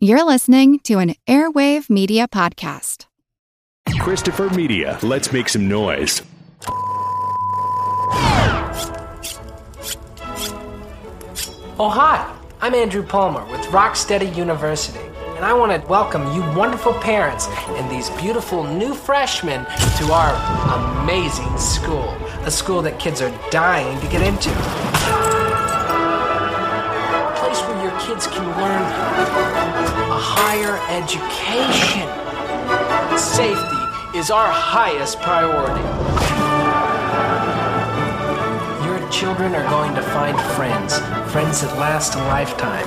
You're listening to an Airwave Media Podcast. Christopher Media, let's make some noise. Oh, hi. I'm Andrew Palmer with Rocksteady University, and I want to welcome you wonderful parents and these beautiful new freshmen to our amazing school. A school that kids are dying to get into. A place where your kids can learn a higher education. Safety is our highest priority. Your children are going to find friends, friends that last a lifetime.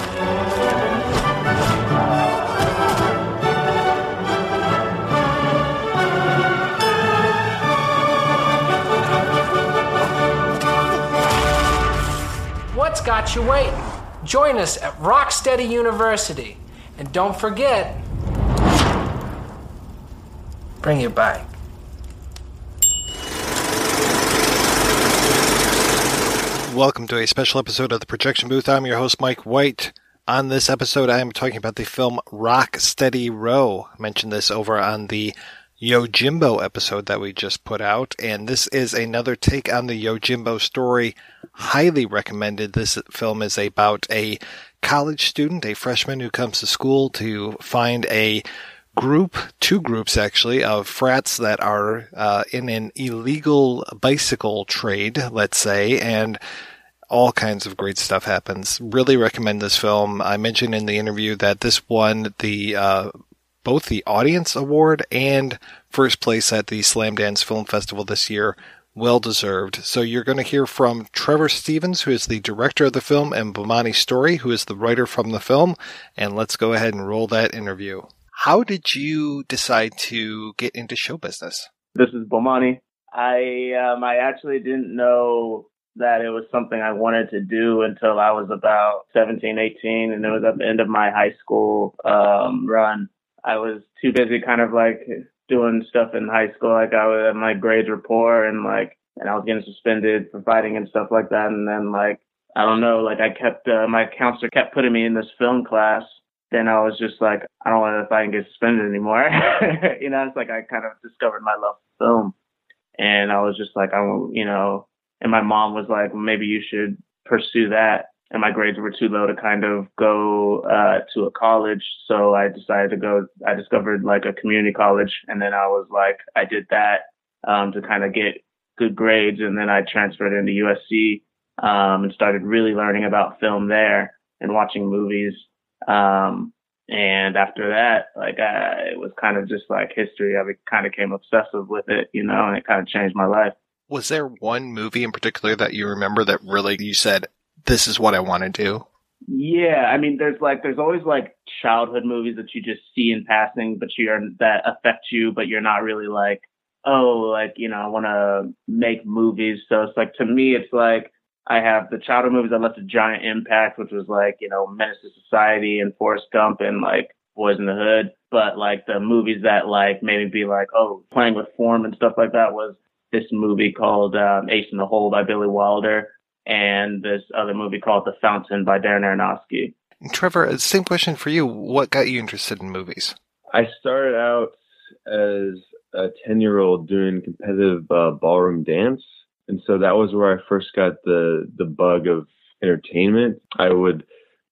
What's got you waiting? Join us at Rocksteady University. And don't forget, bring your bike. Welcome to a special episode of the Projection Booth. I'm your host, Mike White. On this episode, I am talking about the film Rock Steady Row. I mentioned this over on the Yojimbo episode that we just put out, and this is another take on the Yojimbo story. Highly recommended. This film is about a college student, a freshman who comes to school to find a group, two groups actually, of frats that are uh, in an illegal bicycle trade, let's say, and all kinds of great stuff happens. Really recommend this film. I mentioned in the interview that this won the uh, both the audience award and first place at the Slamdance Film Festival this year well deserved. So you're going to hear from Trevor Stevens, who is the director of the film, and Bomani Story, who is the writer from the film. And let's go ahead and roll that interview. How did you decide to get into show business? This is Bomani. I um, I actually didn't know that it was something I wanted to do until I was about 17, 18, and it was at the end of my high school um, run. I was too busy kind of like doing stuff in high school. Like I was, my grades were poor and like, and I was getting suspended for fighting and stuff like that. And then like, I don't know, like I kept, uh, my counselor kept putting me in this film class. Then I was just like, I don't want to fight and get suspended anymore. you know, it's like I kind of discovered my love for film. And I was just like, I you know, and my mom was like, maybe you should pursue that and my grades were too low to kind of go uh, to a college. So I decided to go. I discovered like a community college, and then I was like, I did that um, to kind of get good grades, and then I transferred into USC um, and started really learning about film there and watching movies. Um, and after that, like I, it was kind of just like history. I kind of came obsessive with it, you know, and it kind of changed my life. Was there one movie in particular that you remember that really you said, this is what I want to do? Yeah, I mean, there's like there's always like childhood movies that you just see in passing, but you're that affect you, but you're not really like, oh, like you know, I want to make movies. So it's like to me, it's like I have the childhood movies that left a giant impact, which was like you know, Menace to Society and Forrest Gump and like Boys in the Hood. But like the movies that like made me be like, oh, playing with form and stuff like that was this movie called um, Ace in the Hole by Billy Wilder and this other movie called The Fountain by Darren Aronofsky. Trevor, same question for you. What got you interested in movies? I started out as a 10 year old doing competitive uh, ballroom dance. And so that was where I first got the, the bug of entertainment. I would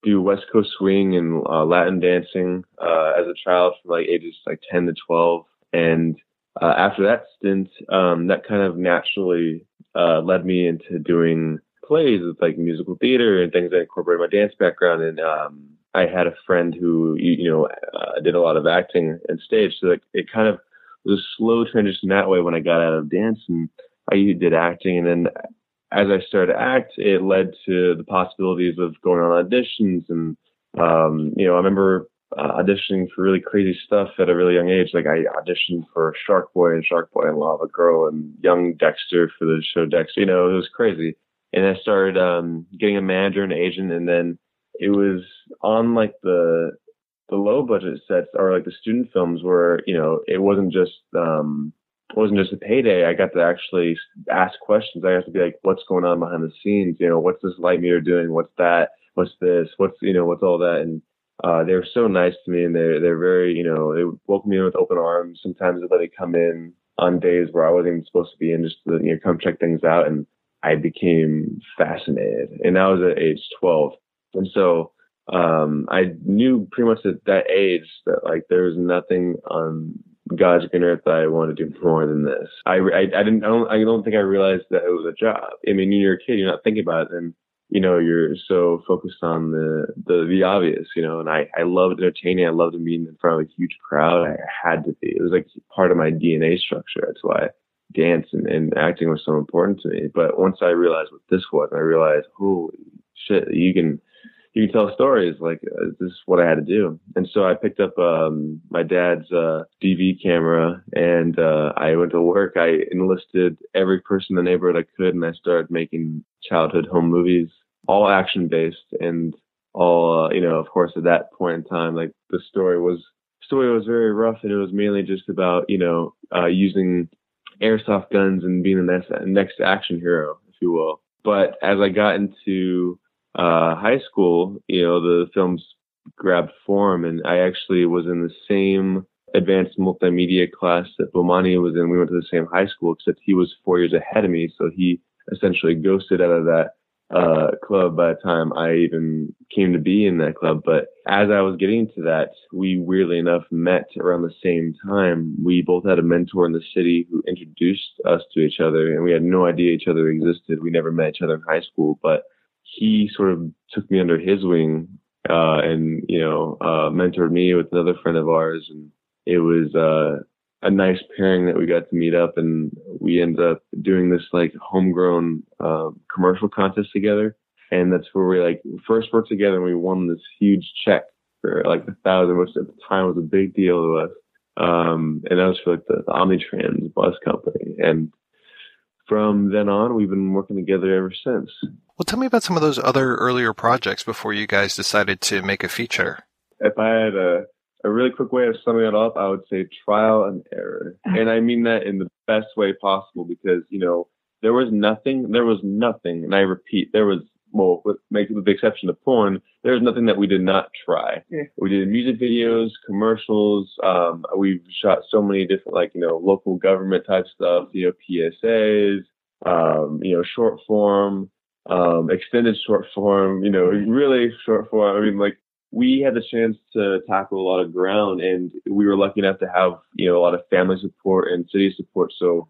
do West Coast swing and uh, Latin dancing uh, as a child from like ages like 10 to 12. And uh, after that stint, um, that kind of naturally uh, led me into doing plays with like musical theater and things that incorporate my dance background. And um, I had a friend who you, know uh, did a lot of acting and stage, so like, it kind of was a slow transition that way when I got out of dance and I did acting. And then as I started to act, it led to the possibilities of going on auditions. And um, you know, I remember uh, auditioning for really crazy stuff at a really young age. Like I auditioned for Shark Boy and Shark Boy and Lava Girl and Young Dexter for the show Dexter. You know, it was crazy and I started um, getting a manager and agent, and then it was on like the the low budget sets or like the student films where you know it wasn't just um it wasn't just a payday. I got to actually ask questions. I got to be like, what's going on behind the scenes? You know, what's this light meter doing? What's that? What's this? What's you know, what's all that? And uh, they were so nice to me and they're, they're very, you know, they welcome me in with open arms. Sometimes they let me come in on days where I wasn't even supposed to be in just to, you know, come check things out. And I became fascinated and I was at age 12. And so, um, I knew pretty much at that age that like there was nothing on God's green earth that I want to do more than this. I, I, I didn't, I don't, I don't think I realized that it was a job. I mean, when you're a kid, you're not thinking about it. And you know, you're so focused on the, the, the obvious, you know, and I, I loved entertaining. I loved being in front of a huge crowd. I had to be. It was like part of my DNA structure. That's why dance and, and acting was so important to me. But once I realized what this was, I realized, holy shit, you can, you can tell stories like uh, this is what I had to do. And so I picked up, um, my dad's, uh, DV camera and, uh, I went to work. I enlisted every person in the neighborhood I could and I started making childhood home movies all action based and all uh, you know of course at that point in time like the story was story was very rough and it was mainly just about you know uh, using airsoft guns and being the next, next action hero if you will. But as i got into uh, high school you know the films grabbed form and i actually was in the same advanced multimedia class that bomani was in. We went to the same high school except he was four years ahead of me so he essentially ghosted out of that uh, club by the time I even came to be in that club. But as I was getting to that, we weirdly enough met around the same time. We both had a mentor in the city who introduced us to each other, and we had no idea each other existed. We never met each other in high school, but he sort of took me under his wing uh, and you know uh, mentored me with another friend of ours, and it was uh, a nice pairing that we got to meet up and we ended up doing this like homegrown uh, commercial contest together. And that's where we like first worked together and we won this huge check for like a thousand which at the time was a big deal to us. Um, and that was for like the, the omnitrans bus company. And from then on we've been working together ever since. Well tell me about some of those other earlier projects before you guys decided to make a feature. If i had a a really quick way of summing it up, I would say trial and error. And I mean that in the best way possible because, you know, there was nothing, there was nothing, and I repeat, there was, well, with, with the exception of porn, there was nothing that we did not try. Yeah. We did music videos, commercials, um, we've shot so many different, like, you know, local government type stuff, you know, PSAs, um, you know, short form, um, extended short form, you know, really short form. I mean, like, we had the chance to tackle a lot of ground and we were lucky enough to have, you know, a lot of family support and city support. So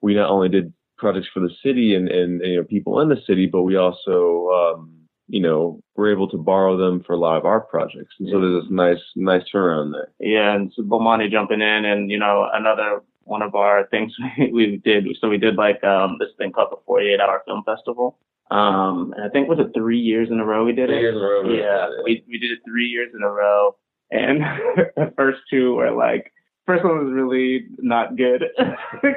we not only did projects for the city and, and, you know, people in the city, but we also, um, you know, were able to borrow them for a lot of our projects. And so there's this nice, nice turnaround there. Yeah. And so Bomani jumping in and, you know, another one of our things we did. So we did like, um, this thing called the 48 hour film festival. Um, and I think was it three years in a row we did three it. Years in a row, yeah, we we did it three years in a row, and the first two were like first one was really not good. uh, we,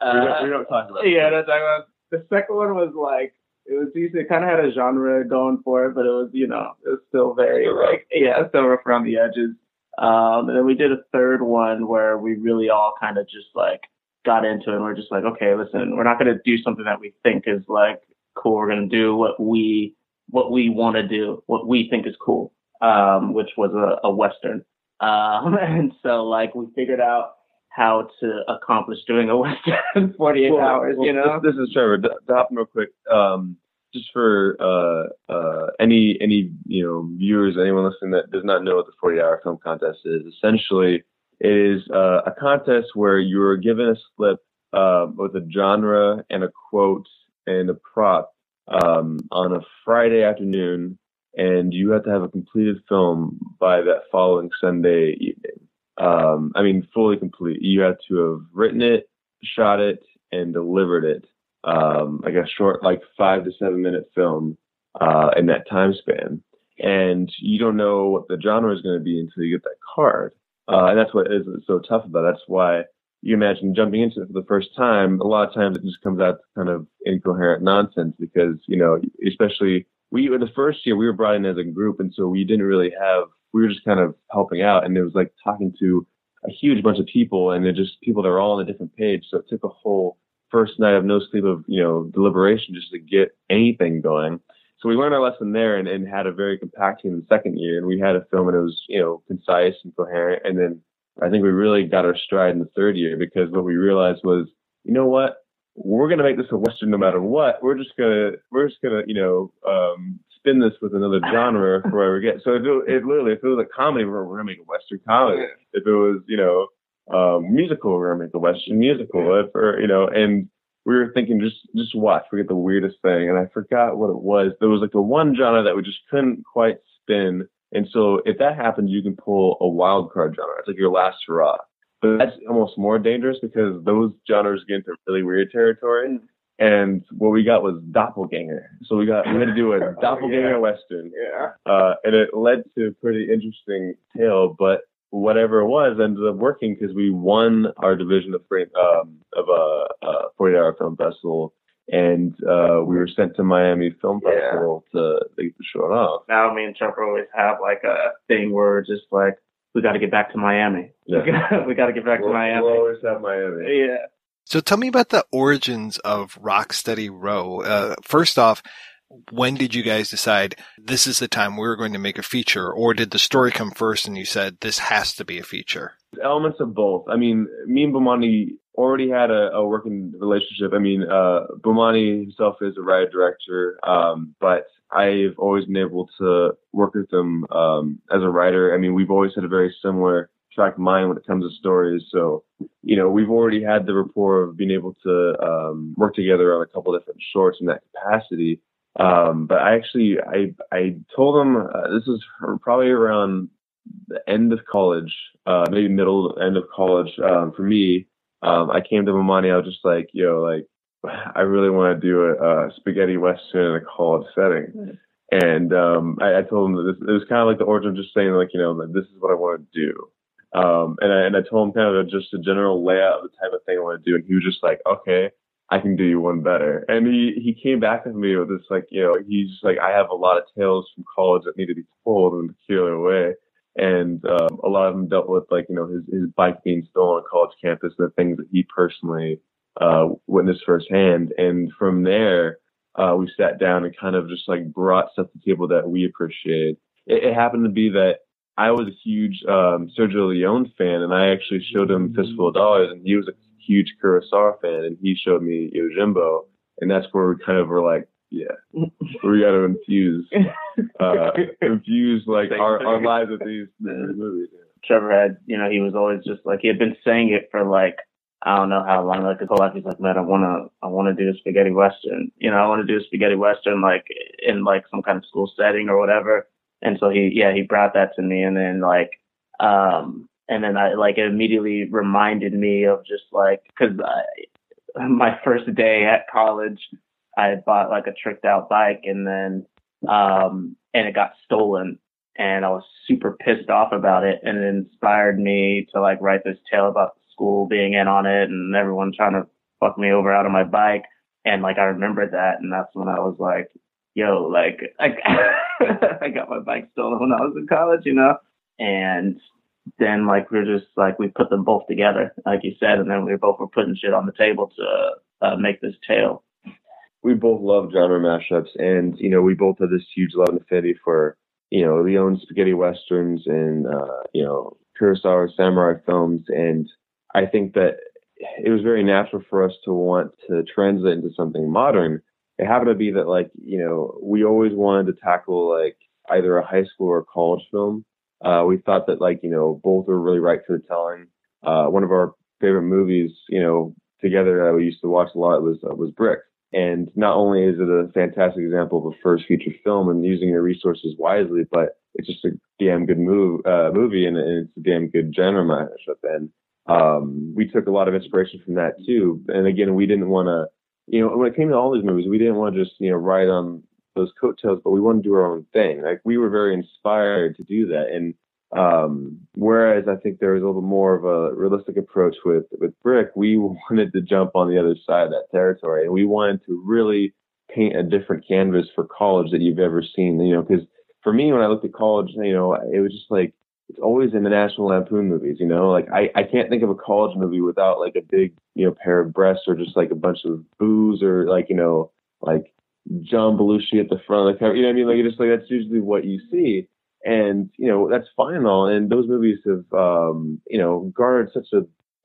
don't, we, don't, talk about. Yeah, don't talk about. The second one was like it was decent. It kind of had a genre going for it, but it was you know it was still very still like yeah, still rough around the edges. Um, and then we did a third one where we really all kind of just like got into it and we're just like, okay, listen, we're not going to do something that we think is like cool. We're going to do what we, what we want to do, what we think is cool, um, which was a, a Western. Um, and so like we figured out how to accomplish doing a Western in 48 well, hours, well, you know? This, this is Trevor. To, to hop real quick. Um, just for uh, uh, any any you know viewers, anyone listening that does not know what the 40 hour film contest is, essentially it is uh, a contest where you're given a slip uh, with a genre and a quote and a prop um, on a Friday afternoon, and you have to have a completed film by that following Sunday evening. Um, I mean, fully complete. You have to have written it, shot it, and delivered it. Um, like a short, like five to seven minute film uh, in that time span. And you don't know what the genre is going to be until you get that card. Uh, and that's what is so tough about it. That's why you imagine jumping into it for the first time. A lot of times it just comes out kind of incoherent nonsense because, you know, especially we, were the first year we were brought in as a group. And so we didn't really have, we were just kind of helping out and it was like talking to a huge bunch of people and they're just people that are all on a different page. So it took a whole first night of no sleep of, you know, deliberation just to get anything going. So we learned our lesson there and, and had a very compact team the second year. And we had a film and it was, you know, concise and coherent. And then I think we really got our stride in the third year because what we realized was, you know what? We're going to make this a Western no matter what. We're just going to, we're just going to, you know, um, spin this with another genre for where we get. So it, it literally, if it was a comedy, we're, we're going to make a Western comedy. If it was, you know, um, musical, we're going to make a Western musical. If, or, you know, and we were thinking just just watch, we get the weirdest thing, and I forgot what it was. There was like the one genre that we just couldn't quite spin, and so if that happens, you can pull a wild card genre. It's like your last hurrah. But that's almost more dangerous because those genres get into really weird territory. And what we got was doppelganger. So we got we had to do a doppelganger oh, yeah. western. Yeah. Uh, and it led to a pretty interesting tale, but whatever it was ended up working because we won our division of frame um, of a, a 40 hour film festival and uh, we were sent to Miami Film Festival yeah. to get the show off. Now me and Trevor always have like a thing where we're just like, we got to get back to Miami. Yeah. we got to get back we'll, to Miami. We'll always have Miami. Yeah. So tell me about the origins of Rocksteady Row. Uh, first off, when did you guys decide this is the time we're going to make a feature? Or did the story come first and you said this has to be a feature? Elements of both. I mean me and bomani already had a, a working relationship. I mean uh bomani himself is a writer director um, but i've always been able to work with him um, as a writer. I mean we've always had a very similar track mind when it comes to stories. So you know we've already had the rapport of being able to um, work together on a couple different shorts in that capacity um, but I actually, I, I told him uh, this was probably around the end of college, uh, maybe middle end of college. Um, for me, um, I came to Bomani. I was just like, yo, like, I really want to do a, a spaghetti western in a college setting. And um, I, I told him that this, it was kind of like the origin of just saying, like, you know, like, this is what I want to do. Um, and I, and I told him kind of just a general layout of the type of thing I want to do. And he was just like, okay. I can do you one better. And he, he came back with me with this, like, you know, he's like, I have a lot of tales from college that need to be told in a peculiar way. And um, a lot of them dealt with, like, you know, his, his bike being stolen on college campus and the things that he personally uh, witnessed firsthand. And from there, uh, we sat down and kind of just like brought stuff to the table that we appreciate. It, it happened to be that I was a huge um, Sergio Leone fan, and I actually showed him Fistful of Dollars, and he was a huge Kurosawa fan, and he showed me Yojimbo, and that's where we kind of were like, yeah, we got to infuse, uh, infuse like our, our lives with these, these movies. Trevor had, you know, he was always just like he had been saying it for like I don't know how long. Like his whole life, he's like, man, I wanna, I wanna do a spaghetti western. You know, I wanna do a spaghetti western like in like some kind of school setting or whatever. And so he, yeah, he brought that to me, and then like, um, and then I like it immediately reminded me of just like because my first day at college, I bought like a tricked out bike, and then um, and it got stolen, and I was super pissed off about it, and it inspired me to like write this tale about the school being in on it, and everyone trying to fuck me over out of my bike, and like I remembered that, and that's when I was like, yo, like I, I got my bike stolen when I was in college, you know, and then like we are just like we put them both together, like you said, and then we both were putting shit on the table to uh, make this tale. We both love genre mashups, and you know we both have this huge love and affinity for you know Leone spaghetti westerns and uh, you know Kurosawa samurai films, and I think that it was very natural for us to want to translate into something modern. It happened to be that like you know we always wanted to tackle like either a high school or college film uh, we thought that like, you know, both were really right for the telling. Uh, one of our favorite movies, you know, together that we used to watch a lot was, uh, was Brick. And not only is it a fantastic example of a first feature film and using your resources wisely, but it's just a damn good move, uh, movie and, and, it's a damn good genre mashup. And, um, we took a lot of inspiration from that too. And again, we didn't want to, you know, when it came to all these movies, we didn't want to just, you know, write on those coattails, but we want to do our own thing. Like we were very inspired to do that. And um, whereas I think there was a little more of a realistic approach with with Brick, we wanted to jump on the other side of that territory, and we wanted to really paint a different canvas for college that you've ever seen. You know, because for me, when I looked at college, you know, it was just like it's always in the National Lampoon movies. You know, like I I can't think of a college movie without like a big you know pair of breasts or just like a bunch of booze or like you know like John Belushi at the front of the cover. You know what I mean? Like, just like that's usually what you see. And, you know, that's fine and all. And those movies have, um, you know, garnered such a,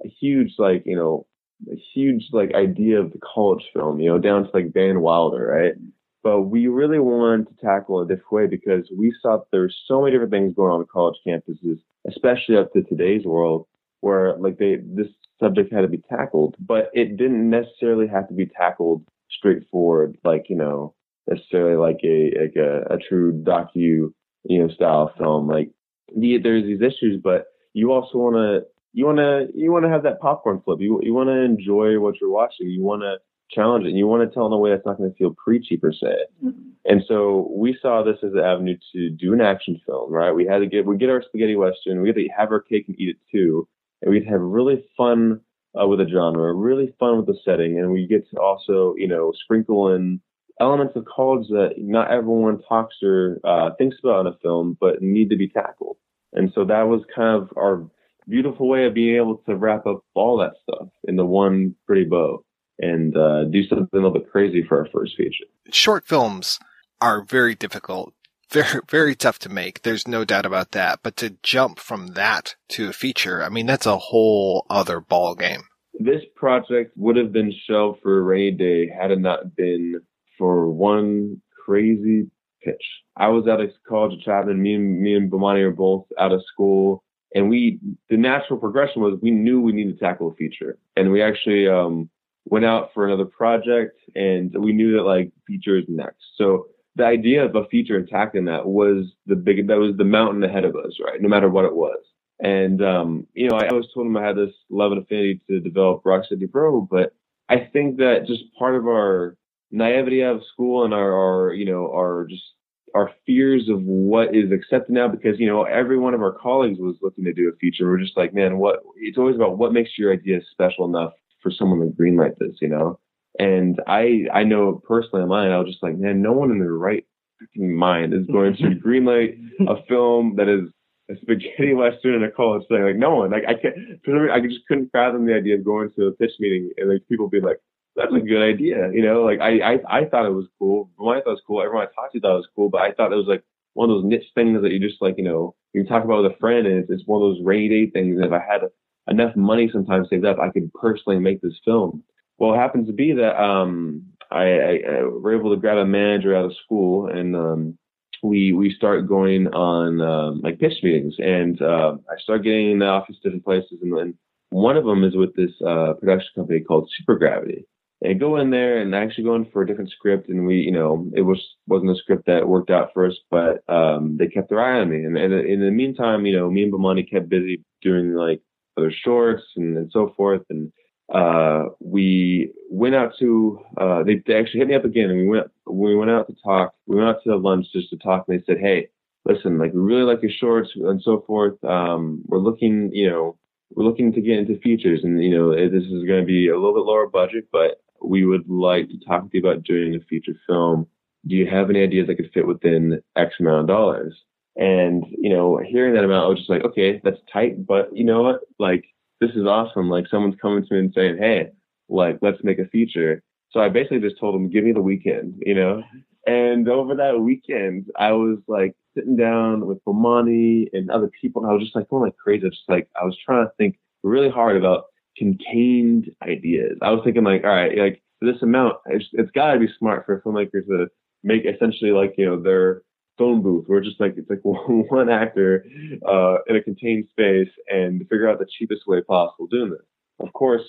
a huge, like, you know, a huge, like, idea of the college film, you know, down to like Van Wilder, right? But we really wanted to tackle a different way because we saw there's so many different things going on on college campuses, especially up to today's world, where like they this subject had to be tackled, but it didn't necessarily have to be tackled straightforward, like you know necessarily like a like a, a true docu you know style film. Like the, there's these issues, but you also want to you want to you want to have that popcorn flip. You you want to enjoy what you're watching. You want to challenge it. And you want to tell in a way that's not going to feel preachy per se. Mm-hmm. And so we saw this as an avenue to do an action film, right? We had to get we get our spaghetti western. We had to have our cake and eat it too, and we'd have really fun uh, with the genre, really fun with the setting, and we get to also you know sprinkle in elements of college that not everyone talks or uh, thinks about in a film, but need to be tackled. And so that was kind of our beautiful way of being able to wrap up all that stuff in the one pretty bow and uh, do something a little bit crazy for our first feature. Short films are very difficult, very very tough to make. There's no doubt about that. But to jump from that to a feature, I mean, that's a whole other ball game. This project would have been shelved for a rainy day had it not been for one crazy pitch. I was out of college at Chapman. Me and me and Bomani are both out of school, and we the natural progression was we knew we needed to tackle a feature, and we actually um, went out for another project, and we knew that like feature is next. So the idea of a feature attacking that was the big that was the mountain ahead of us, right? No matter what it was. And um, you know, I always told him I had this love and affinity to develop Rock Steady Row, but I think that just part of our naivety of school and our, our you know our just our fears of what is accepted now because you know every one of our colleagues was looking to do a feature we're just like man what it's always about what makes your idea special enough for someone to greenlight this you know and i i know personally in mind i was just like man no one in their right mind is going to greenlight a film that is a spaghetti western in a college thing like no one like i can't i just couldn't fathom the idea of going to a pitch meeting and like people be like that's a good idea. You know, like I, I, I thought it was cool. When I thought it was cool. Everyone I talked to thought it was cool, but I thought it was like one of those niche things that you just like, you know, you talk about with a friend and it's, it's one of those rainy day things. And if I had enough money sometimes saved up, I could personally make this film. Well, it happens to be that, um, I, I, I were able to grab a manager out of school and, um, we, we start going on, um, like pitch meetings and, uh, I start getting in the office different places and then one of them is with this, uh, production company called Supergravity and go in there and actually go in for a different script. And we, you know, it was wasn't a script that worked out for us, but um, they kept their eye on me. And, and in the meantime, you know, me and Bomani kept busy doing like other shorts and, and so forth. And uh, we went out to uh, they, they actually hit me up again, and we went we went out to talk. We went out to lunch just to talk, and they said, hey. Listen, like we really like your shorts and so forth. Um, we're looking, you know, we're looking to get into features and you know this is going to be a little bit lower budget but we would like to talk to you about doing a feature film. Do you have any ideas that could fit within X amount of dollars? And, you know, hearing that amount, I was just like, okay, that's tight, but you know what? Like, this is awesome. Like, someone's coming to me and saying, hey, like, let's make a feature. So I basically just told them, give me the weekend, you know? And over that weekend, I was like sitting down with Bomani and other people, and I was just like going like crazy. Just like, I was trying to think really hard about contained ideas. I was thinking like, all right, like this amount, it's, it's got to be smart for filmmakers to make essentially like you know their phone booth where just like it's like one actor uh, in a contained space and figure out the cheapest way possible doing this. Of course,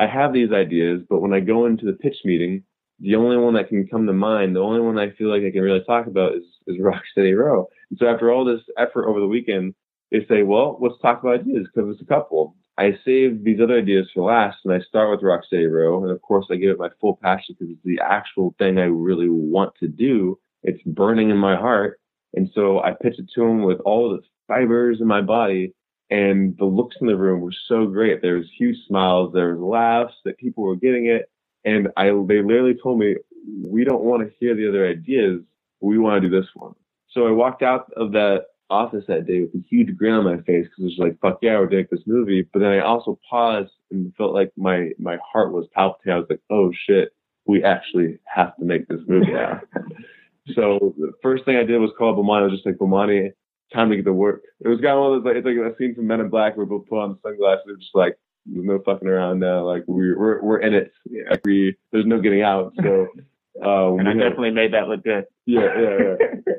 I have these ideas, but when I go into the pitch meeting, the only one that can come to mind, the only one I feel like I can really talk about is, is Rocksteady Row. And so after all this effort over the weekend, they say, well, let's talk about ideas because it's a couple. I save these other ideas for last, and I start with Rocksteady Row, and of course I give it my full passion because it's the actual thing I really want to do. It's burning in my heart, and so I pitched it to him with all the fibers in my body, and the looks in the room were so great. There was huge smiles, there was laughs that people were getting it, and I they literally told me, "We don't want to hear the other ideas. We want to do this one." So I walked out of that office that day with a huge grin on my face because it was like, fuck yeah, we're doing this movie. But then I also paused and felt like my, my heart was palpitating. I was like, oh shit, we actually have to make this movie now. so the first thing I did was call Bomani. I was just like, Bomani, time to get to work. It was kind of one of those, like, it's like a scene from Men in Black where people put on sunglasses. They're just like, there's no fucking around now. Like we're, we're, we're in it. Like we, there's no getting out. So, uh, and I had, definitely made that look good. Yeah, yeah, yeah.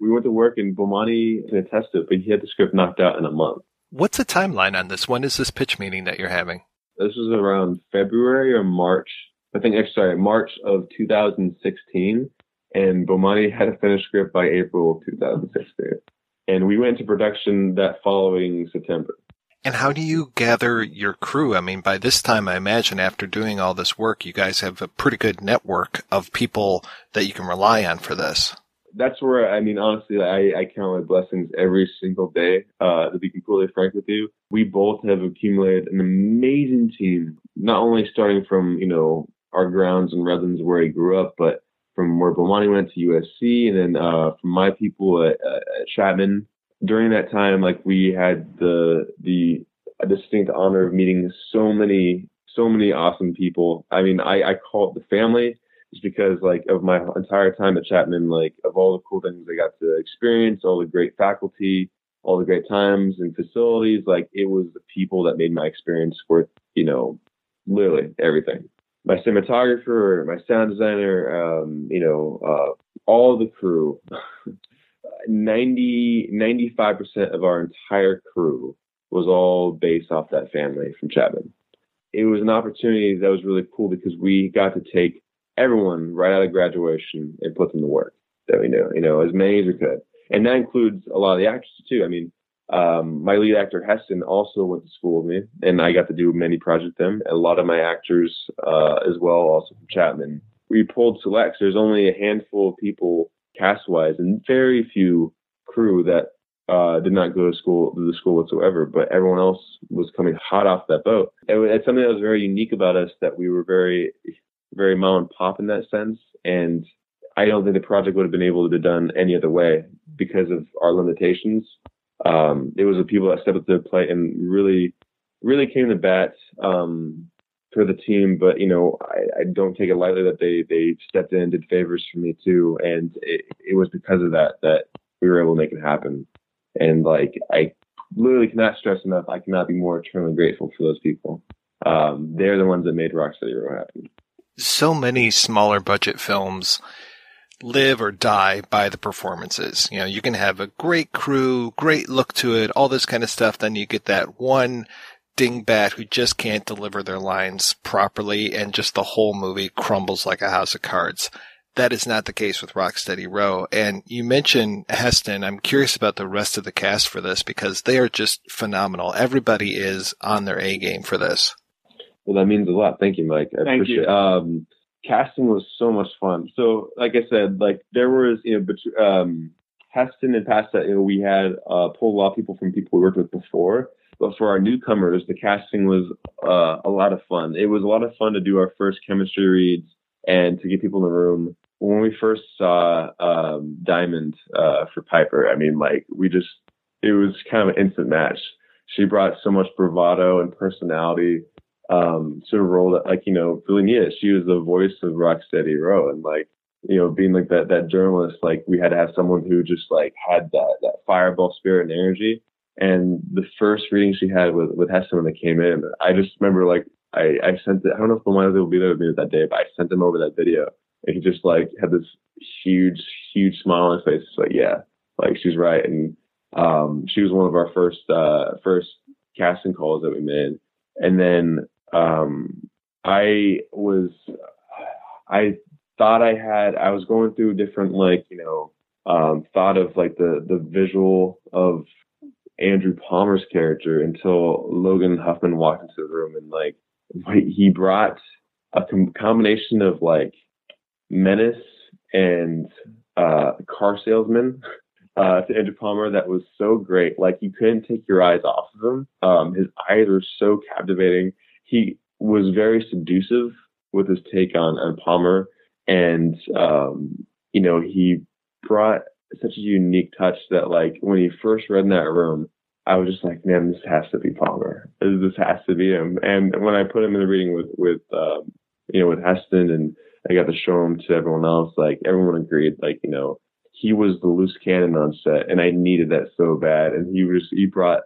we went to work and Bomani can attest it, but he had the script knocked out in a month. What's the timeline on this? When is this pitch meeting that you're having? This was around February or March. I think, sorry, March of 2016. And Bomani had a finished script by April of 2016. And we went to production that following September. And how do you gather your crew? I mean, by this time, I imagine after doing all this work, you guys have a pretty good network of people that you can rely on for this. That's where, I mean, honestly, I, I count my blessings every single day. Uh, to be completely frank with you, we both have accumulated an amazing team, not only starting from, you know, our grounds and Redlands where he grew up, but from where Bomani went to USC and then, uh, from my people at, at Chapman during that time, like we had the the distinct honor of meeting so many so many awesome people. I mean, I, I call it the family just because like of my entire time at Chapman, like of all the cool things I got to experience, all the great faculty, all the great times and facilities, like it was the people that made my experience worth, you know, literally everything. My cinematographer, my sound designer, um, you know, uh, all the crew, 90, 95% of our entire crew was all based off that family from Chapman. It was an opportunity that was really cool because we got to take everyone right out of graduation and put them to work that we knew, you know, as many as we could. And that includes a lot of the actors too. I mean, um, my lead actor Heston also went to school with me, and I got to do many projects with him. A lot of my actors uh, as well, also from Chapman. We pulled selects. There's only a handful of people cast wise, and very few crew that uh, did not go to school to the school whatsoever. But everyone else was coming hot off that boat. It, it's something that was very unique about us that we were very, very mom and pop in that sense, and I don't think the project would have been able to be done any other way because of our limitations. Um, it was the people that stepped up to the plate and really, really came to bat. Um, for the team, but you know, I, I don't take it lightly that they they stepped in and did favors for me too, and it, it was because of that that we were able to make it happen. And like I literally cannot stress enough, I cannot be more eternally grateful for those people. Um, they're the ones that made Rock Steady Row happen. So many smaller budget films live or die by the performances. You know, you can have a great crew, great look to it, all this kind of stuff. Then you get that one dingbat who just can't deliver their lines properly and just the whole movie crumbles like a house of cards. That is not the case with Rocksteady Row. And you mentioned Heston. I'm curious about the rest of the cast for this because they are just phenomenal. Everybody is on their A game for this. Well, that means a lot. Thank you, Mike. I Thank appreciate you. Um, casting was so much fun. So, like I said, like there was, you know, but, um, Heston and Pasta, you know, we had, uh, pulled a lot of people from people we worked with before. But for our newcomers, the casting was uh, a lot of fun. It was a lot of fun to do our first chemistry reads and to get people in the room. When we first saw um, Diamond uh, for Piper, I mean, like we just, it was kind of an instant match. She brought so much bravado and personality um, to a role that, like, you know, needed. She was the voice of Rocksteady Row, and like, you know, being like that that journalist, like we had to have someone who just like had that that fireball spirit and energy. And the first reading she had with, with Heston when they came in, I just remember like, I, I sent it, I don't know if one will be there with me that day, but I sent him over that video and he just like had this huge, huge smile on his face. It's like, yeah, like she's right. And, um, she was one of our first, uh, first casting calls that we made. And then, um, I was, I thought I had, I was going through different, like, you know, um, thought of like the, the visual of Andrew Palmer's character until Logan Huffman walked into the room and like he brought a com- combination of like menace and uh, car salesman uh, to Andrew Palmer that was so great. Like you couldn't take your eyes off of him. Um, his eyes were so captivating. He was very seductive with his take on on Palmer, and um, you know he brought such a unique touch that like when he first read in that room, I was just like, man, this has to be Palmer. This has to be him. And when I put him in the reading with with um, you know with Heston and I got to show him to everyone else. Like everyone agreed, like you know, he was the loose cannon on set, and I needed that so bad. And he was he brought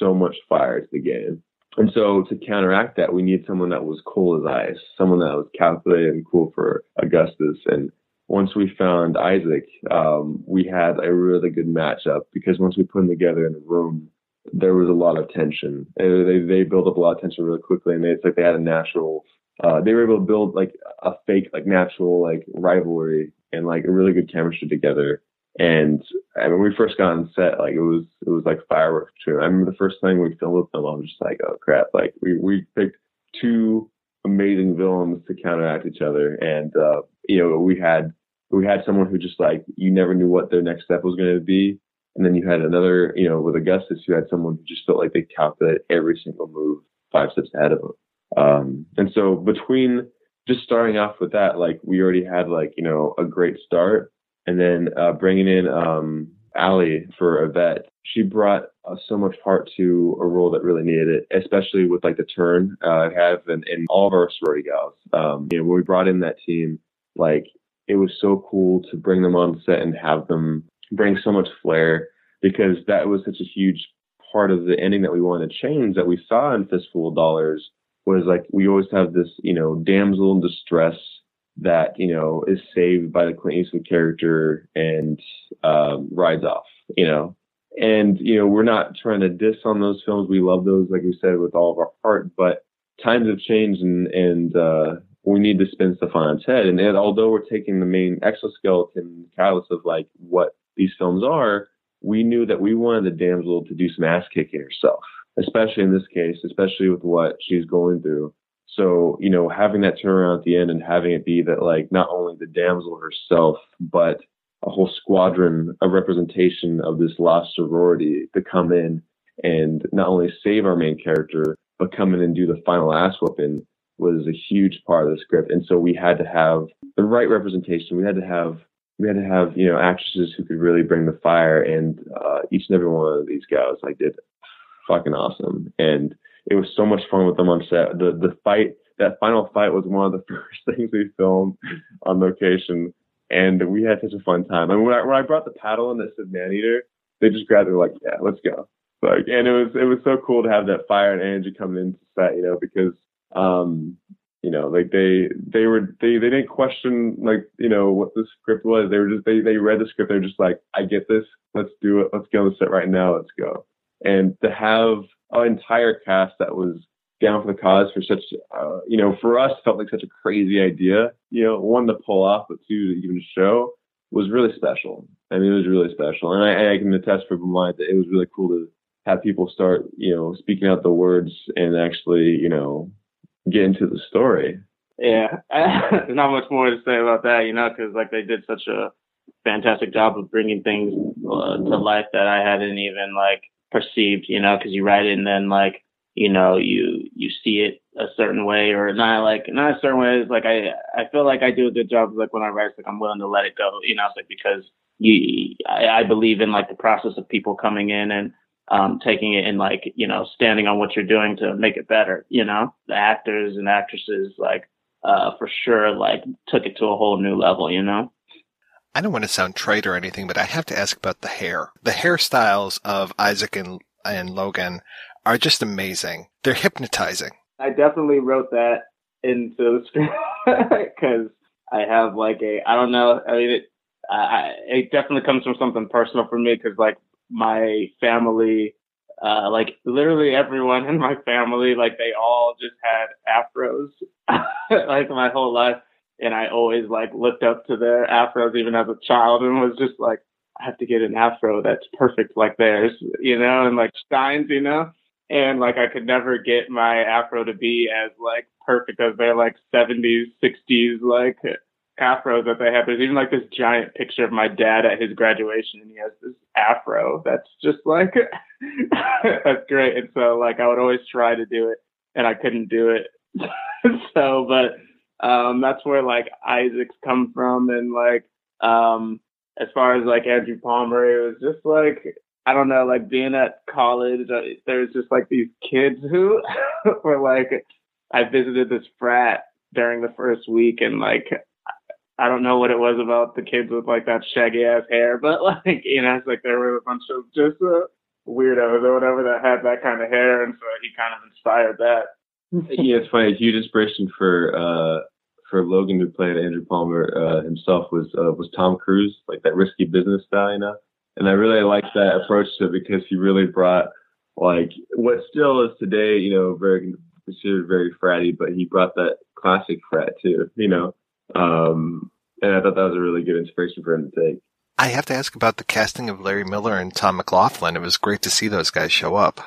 so much fire to the game. And so to counteract that, we need someone that was cool as ice, someone that was calculated and cool for Augustus. And once we found Isaac, um, we had a really good matchup because once we put them together in a room, there was a lot of tension. They they built up a lot of tension really quickly, and it's like they had a natural. Uh, they were able to build like a fake, like natural, like rivalry and like a really good chemistry together. And I mean, when we first got on set, like it was it was like fireworks too. I remember the first thing we filmed with them, I was just like, oh crap! Like we we picked two amazing villains to counteract each other, and uh, you know we had we had someone who just like you never knew what their next step was going to be, and then you had another, you know, with Augustus, you had someone who just felt like they calculated every single move five steps ahead of them. Um, and so between just starting off with that, like we already had like you know a great start, and then uh, bringing in um, Allie for Yvette, she brought uh, so much heart to a role that really needed it, especially with like the turn uh, have in, in all of our sorority gals. Um, you know, when we brought in that team, like it was so cool to bring them on set and have them bring so much flair because that was such a huge part of the ending that we wanted to change that we saw in Fistful of Dollars was like we always have this, you know, damsel in distress that, you know, is saved by the Clint Eastwood character and um, rides off, you know. And, you know, we're not trying to diss on those films. We love those, like we said, with all of our heart, but times have changed and, and uh, we need to spin stuff on head. And, and although we're taking the main exoskeleton catalyst of like what these films are, we knew that we wanted the damsel to do some ass kicking herself, especially in this case, especially with what she's going through. So, you know, having that turnaround at the end and having it be that like not only the damsel herself, but a whole squadron, a representation of this lost sorority to come in and not only save our main character, but come in and do the final ass whooping was a huge part of the script. And so we had to have the right representation. We had to have we had to have you know actresses who could really bring the fire, and uh, each and every one of these guys like did fucking awesome, and it was so much fun with them on set. The the fight, that final fight, was one of the first things we filmed on location, and we had such a fun time. I mean, when I, when I brought the paddle in that said man eater, they just grabbed it like, yeah, let's go. Like, and it was it was so cool to have that fire and energy coming into set, you know, because um, you know, like they they were they they didn't question like you know what the script was. They were just they they read the script. They're just like, I get this. Let's do it. Let's get on the set right now. Let's go. And to have an entire cast that was down for the cause for such uh, you know for us felt like such a crazy idea. You know, one to pull off, but two to even show was really special. I mean, it was really special, and I, I can attest for Bomani that it was really cool to have people start, you know, speaking out the words and actually, you know, get into the story. Yeah, there's not much more to say about that, you know, because like they did such a fantastic job of bringing things uh, to life that I hadn't even like perceived, you know, because you write it and then like you know you you see it a certain way or not like not a certain way. It's like I I feel like I do a good job like when I write, like I'm willing to let it go, you know, it's like because you I, I believe in like the process of people coming in and um, taking it and like, you know, standing on what you're doing to make it better, you know, the actors and actresses, like, uh, for sure, like took it to a whole new level, you know? I don't want to sound trite or anything, but I have to ask about the hair. The hairstyles of Isaac and, and Logan are just amazing. They're hypnotizing. I definitely wrote that into the script because I have like a, I don't know, I mean, it, I, it definitely comes from something personal for me because like my family, uh, like literally everyone in my family, like they all just had afros, like my whole life. And I always like looked up to their afros even as a child and was just like, I have to get an afro that's perfect like theirs, you know, and like Stein's, you know, and like I could never get my afro to be as like perfect as their like 70s, 60s, like afros that they have. There's even like this giant picture of my dad at his graduation, and he has this afro that's just like that's great. And so like I would always try to do it, and I couldn't do it. so, but um, that's where like Isaac's come from, and like um, as far as like Andrew Palmer, it was just like I don't know, like being at college, uh, there's just like these kids who were like, I visited this frat during the first week and like I don't know what it was about the kids with like that shaggy ass hair, but like you know, it's like there were a bunch of just uh, weirdos or whatever that had that kind of hair, and so he kind of inspired that. Yeah, it's funny. A huge inspiration for uh for Logan who played Andrew Palmer uh, himself was uh, was Tom Cruise, like that risky business style, you know. And I really liked that approach to it because he really brought like what still is today, you know, very considered very fratty, but he brought that classic frat too, you know. Um, and I thought that was a really good inspiration for him to take. I have to ask about the casting of Larry Miller and Tom McLoughlin. It was great to see those guys show up.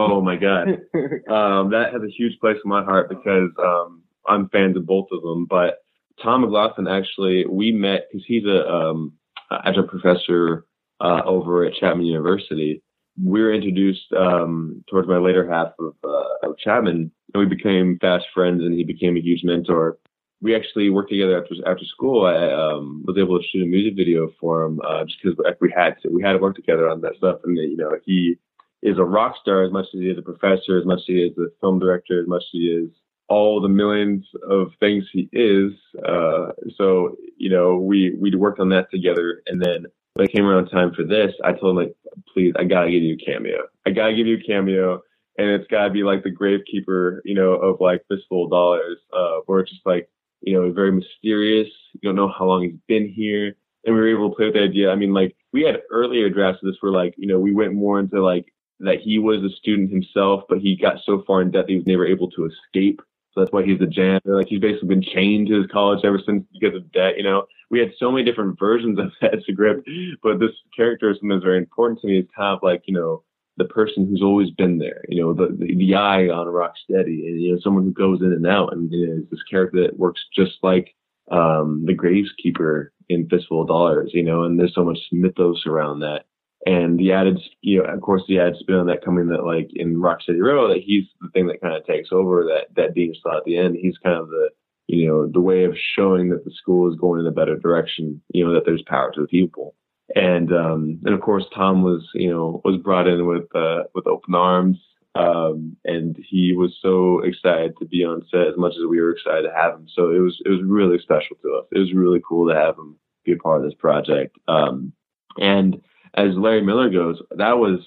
Oh my god, um, that has a huge place in my heart because um, I'm fans of both of them. But Tom McLoughlin actually, we met because he's a um, adjunct professor uh, over at Chapman University. We were introduced um, towards my later half of, uh, of Chapman, and we became fast friends. And he became a huge mentor. We actually worked together after after school. I um, was able to shoot a music video for him uh, just because we had to. We had to work together on that stuff. And you know, he is a rock star as much as he is a professor, as much as he is a film director, as much as he is all the millions of things he is. Uh, so, you know, we, we worked on that together. And then when it came around time for this, I told him, like, please, I gotta give you a cameo. I gotta give you a cameo. And it's gotta be like the gravekeeper, you know, of like fistful of dollars, uh, where it's just like, you know, very mysterious. You don't know how long he's been here. And we were able to play with the idea. I mean, like, we had earlier drafts of this where like, you know, we went more into like that he was a student himself, but he got so far in debt that he was never able to escape. So that's why he's a janitor. Like he's basically been chained to his college ever since because of debt. You know, we had so many different versions of that script, but this character is something that's very important to me. Is kind of like you know the person who's always been there. You know, the the, the eye on Rock Steady, and you know someone who goes in and out, and you know, this character that works just like um, the Graveskeeper in Fistful of Dollars. You know, and there's so much mythos around that and the added, you know, of course, the added spin on that coming that like in Rock Steady Row, that he's the thing that kind of takes over that that Dean saw at the end. He's kind of the, you know, the way of showing that the school is going in a better direction. You know, that there's power to the people. And um, and of course, Tom was, you know, was brought in with uh, with open arms, um, and he was so excited to be on set as much as we were excited to have him. So it was it was really special to us. It was really cool to have him be a part of this project. Um, and as Larry Miller goes, that was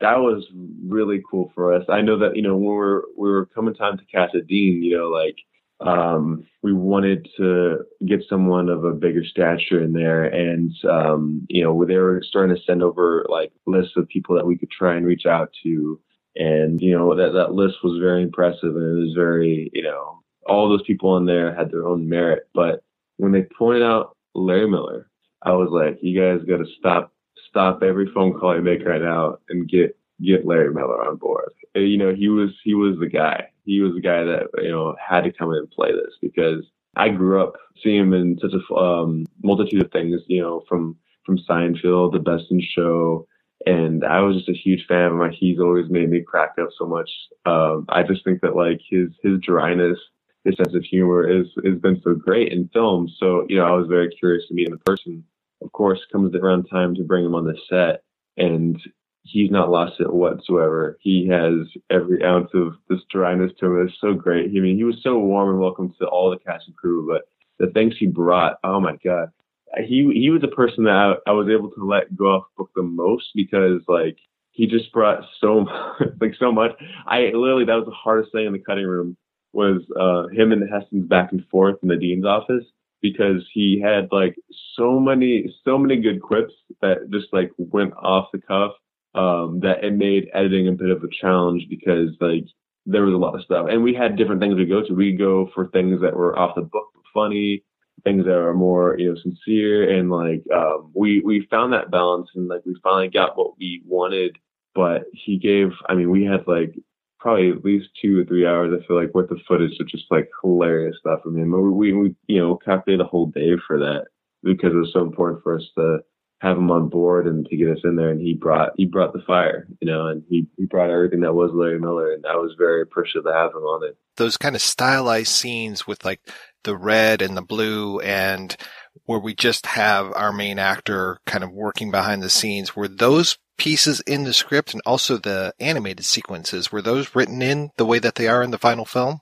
that was really cool for us. I know that you know when we were we were coming time to dean, you know, like um, we wanted to get someone of a bigger stature in there, and um, you know they were starting to send over like lists of people that we could try and reach out to, and you know that that list was very impressive, and it was very you know all those people in there had their own merit, but when they pointed out Larry Miller, I was like, you guys got to stop stop every phone call I make right now and get get Larry Miller on board. You know, he was he was the guy. He was the guy that you know had to come in and play this because I grew up seeing him in such a um, multitude of things. You know, from from Seinfeld, The Best in Show, and I was just a huge fan of him. He's always made me crack up so much. Um, I just think that like his his dryness, his sense of humor is has been so great in film. So you know, I was very curious to meet him in person of course, comes around time to bring him on the set, and he's not lost it whatsoever. He has every ounce of this dryness to him. It's so great. I mean, he was so warm and welcome to all the cast and crew, but the things he brought, oh my god, he he was a person that I, I was able to let go off book the most because like he just brought so much, like so much. I literally that was the hardest thing in the cutting room was uh him and Heston's back and forth in the dean's office because he had like so many so many good quips that just like went off the cuff um that it made editing a bit of a challenge because like there was a lot of stuff. And we had different things we go to. We go for things that were off the book funny things that are more you know sincere and like um we we found that balance and like we finally got what we wanted. But he gave i mean we had like probably at least two or three hours. I feel like worth of footage of just like hilarious stuff from him. We, we, you know, calculated a whole day for that because it was so important for us to have him on board and to get us in there. And he brought, he brought the fire, you know, and he, he brought everything that was Larry Miller. And I was very appreciative to have him on it. Those kind of stylized scenes with like the red and the blue and where we just have our main actor kind of working behind the scenes, were those pieces in the script and also the animated sequences were those written in the way that they are in the final film?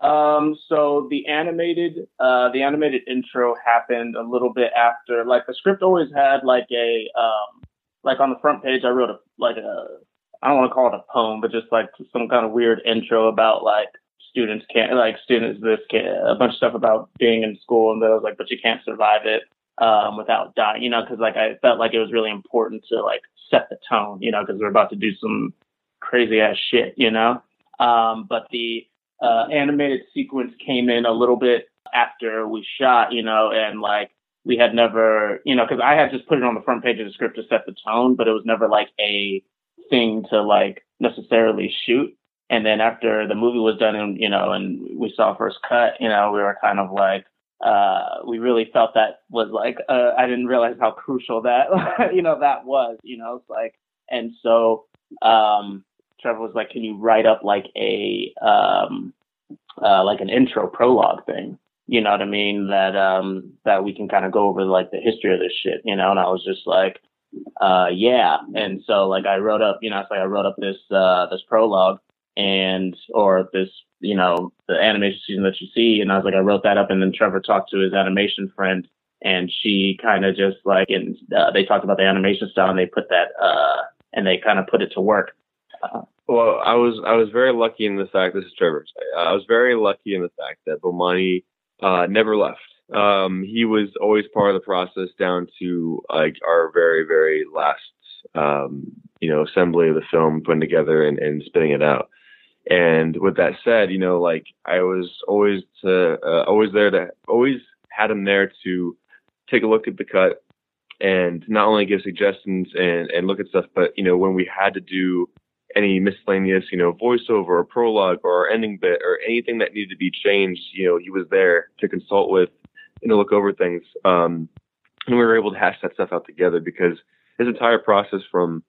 Um, so the animated, uh, the animated intro happened a little bit after. Like the script always had like a, um, like on the front page, I wrote a like a, I don't want to call it a poem, but just like some kind of weird intro about like students can't like students this can a bunch of stuff about being in school, and then I was like, but you can't survive it um, without dying, you know, because like I felt like it was really important to like set the tone, you know, because we're about to do some crazy ass shit, you know. Um, but the uh, animated sequence came in a little bit after we shot, you know, and like we had never, you know, because I had just put it on the front page of the script to set the tone, but it was never like a thing to like necessarily shoot. And then after the movie was done and, you know, and we saw first cut, you know, we were kind of like, uh, we really felt that was like, uh, I didn't realize how crucial that, you know, that was, you know, it's like, and so, um, Trevor was like, can you write up like a, um, uh, like an intro prologue thing? You know what I mean? That, um, that we can kind of go over like the history of this shit, you know? And I was just like, uh, yeah. And so like I wrote up, you know, it's like I wrote up this, uh, this prologue and, or this, you know, the animation season that you see. And I was like, I wrote that up and then Trevor talked to his animation friend and she kind of just like, and uh, they talked about the animation style and they put that, uh, and they kind of put it to work. Uh, well, I was I was very lucky in the fact this is Trevor. I was very lucky in the fact that Bomani uh, never left. Um, he was always part of the process down to like our very very last um, you know assembly of the film, putting together and, and spitting it out. And with that said, you know, like I was always to uh, always there to always had him there to take a look at the cut and not only give suggestions and and look at stuff, but you know when we had to do any miscellaneous, you know, voiceover or prologue or ending bit or anything that needed to be changed, you know, he was there to consult with and to look over things. Um, and we were able to hash that stuff out together because his entire process from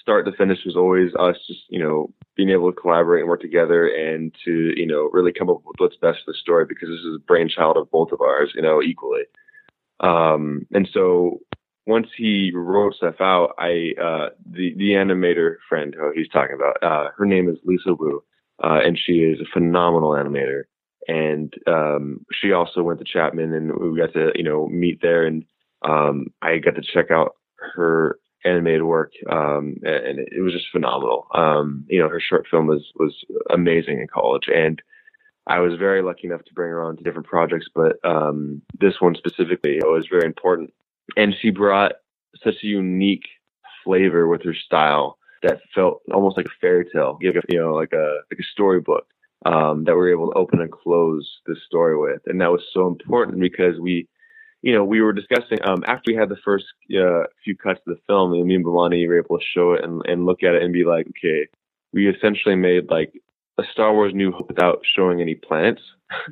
start to finish was always us just, you know, being able to collaborate and work together and to, you know, really come up with what's best for the story because this is a brainchild of both of ours, you know, equally. Um, and so once he wrote stuff out, I uh, the the animator friend who he's talking about, uh, her name is Lisa Wu, uh, and she is a phenomenal animator. And um, she also went to Chapman, and we got to you know meet there, and um, I got to check out her animated work, um, and it was just phenomenal. Um, you know, her short film was was amazing in college, and I was very lucky enough to bring her on to different projects, but um, this one specifically was very important and she brought such a unique flavor with her style that felt almost like a fairy tale, you know, like a like a storybook um, that we were able to open and close this story with, and that was so important because we, you know, we were discussing um, after we had the first uh, few cuts of the film, me and Bomani were able to show it and, and look at it and be like, okay, we essentially made like a Star Wars New Hope without showing any planets.